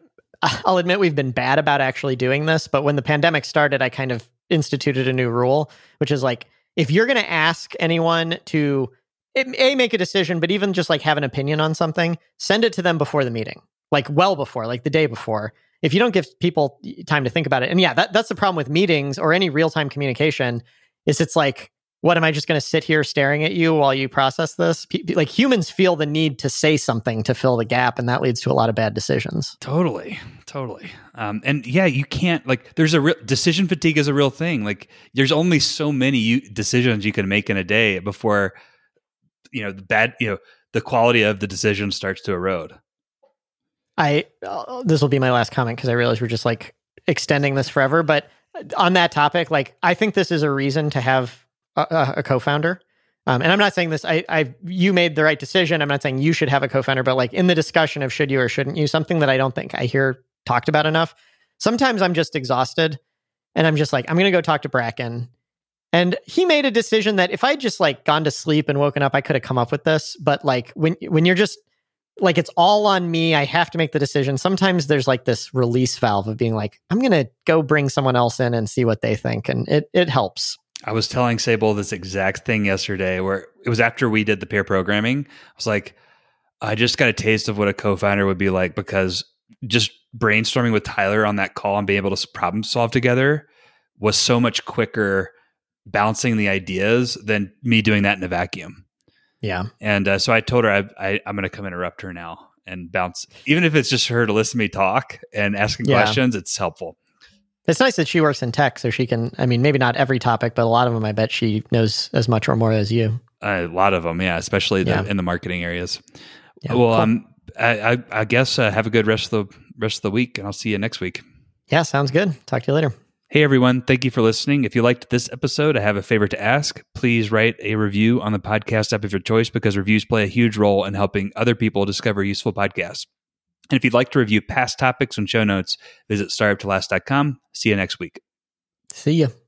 I'll admit we've been bad about actually doing this, but when the pandemic started, I kind of instituted a new rule, which is like if you're going to ask anyone to a make a decision, but even just like have an opinion on something, send it to them before the meeting, like well before, like the day before, if you don't give people time to think about it, and yeah, that, that's the problem with meetings or any real time communication, is it's like, what am I just going to sit here staring at you while you process this? P- like humans feel the need to say something to fill the gap, and that leads to a lot of bad decisions. Totally, totally. Um, and yeah, you can't like. There's a real decision fatigue is a real thing. Like, there's only so many you, decisions you can make in a day before you know the bad. You know the quality of the decision starts to erode. I uh, this will be my last comment because I realize we're just like extending this forever. But on that topic, like I think this is a reason to have a, a co-founder. Um, and I'm not saying this. I, I, you made the right decision. I'm not saying you should have a co-founder, but like in the discussion of should you or shouldn't you, something that I don't think I hear talked about enough. Sometimes I'm just exhausted, and I'm just like, I'm gonna go talk to Bracken. And he made a decision that if I just like gone to sleep and woken up, I could have come up with this. But like when when you're just like it's all on me. I have to make the decision. Sometimes there's like this release valve of being like, I'm gonna go bring someone else in and see what they think, and it it helps. I was telling Sable this exact thing yesterday, where it was after we did the pair programming. I was like, I just got a taste of what a co-founder would be like because just brainstorming with Tyler on that call and being able to problem solve together was so much quicker bouncing the ideas than me doing that in a vacuum. Yeah. And uh, so I told her I, I, am going to come interrupt her now and bounce. Even if it's just her to listen to me talk and asking yeah. questions, it's helpful. It's nice that she works in tech, so she can. I mean, maybe not every topic, but a lot of them. I bet she knows as much or more as you. a lot of them, yeah, especially the, yeah. in the marketing areas. Yeah, well, cool. um, I, I, I guess uh, have a good rest of the rest of the week, and I'll see you next week. Yeah, sounds good. Talk to you later. Hey everyone, thank you for listening. If you liked this episode, I have a favor to ask. Please write a review on the podcast app of your choice because reviews play a huge role in helping other people discover useful podcasts. And if you'd like to review past topics and show notes, visit startuptolast.com. See you next week. See you.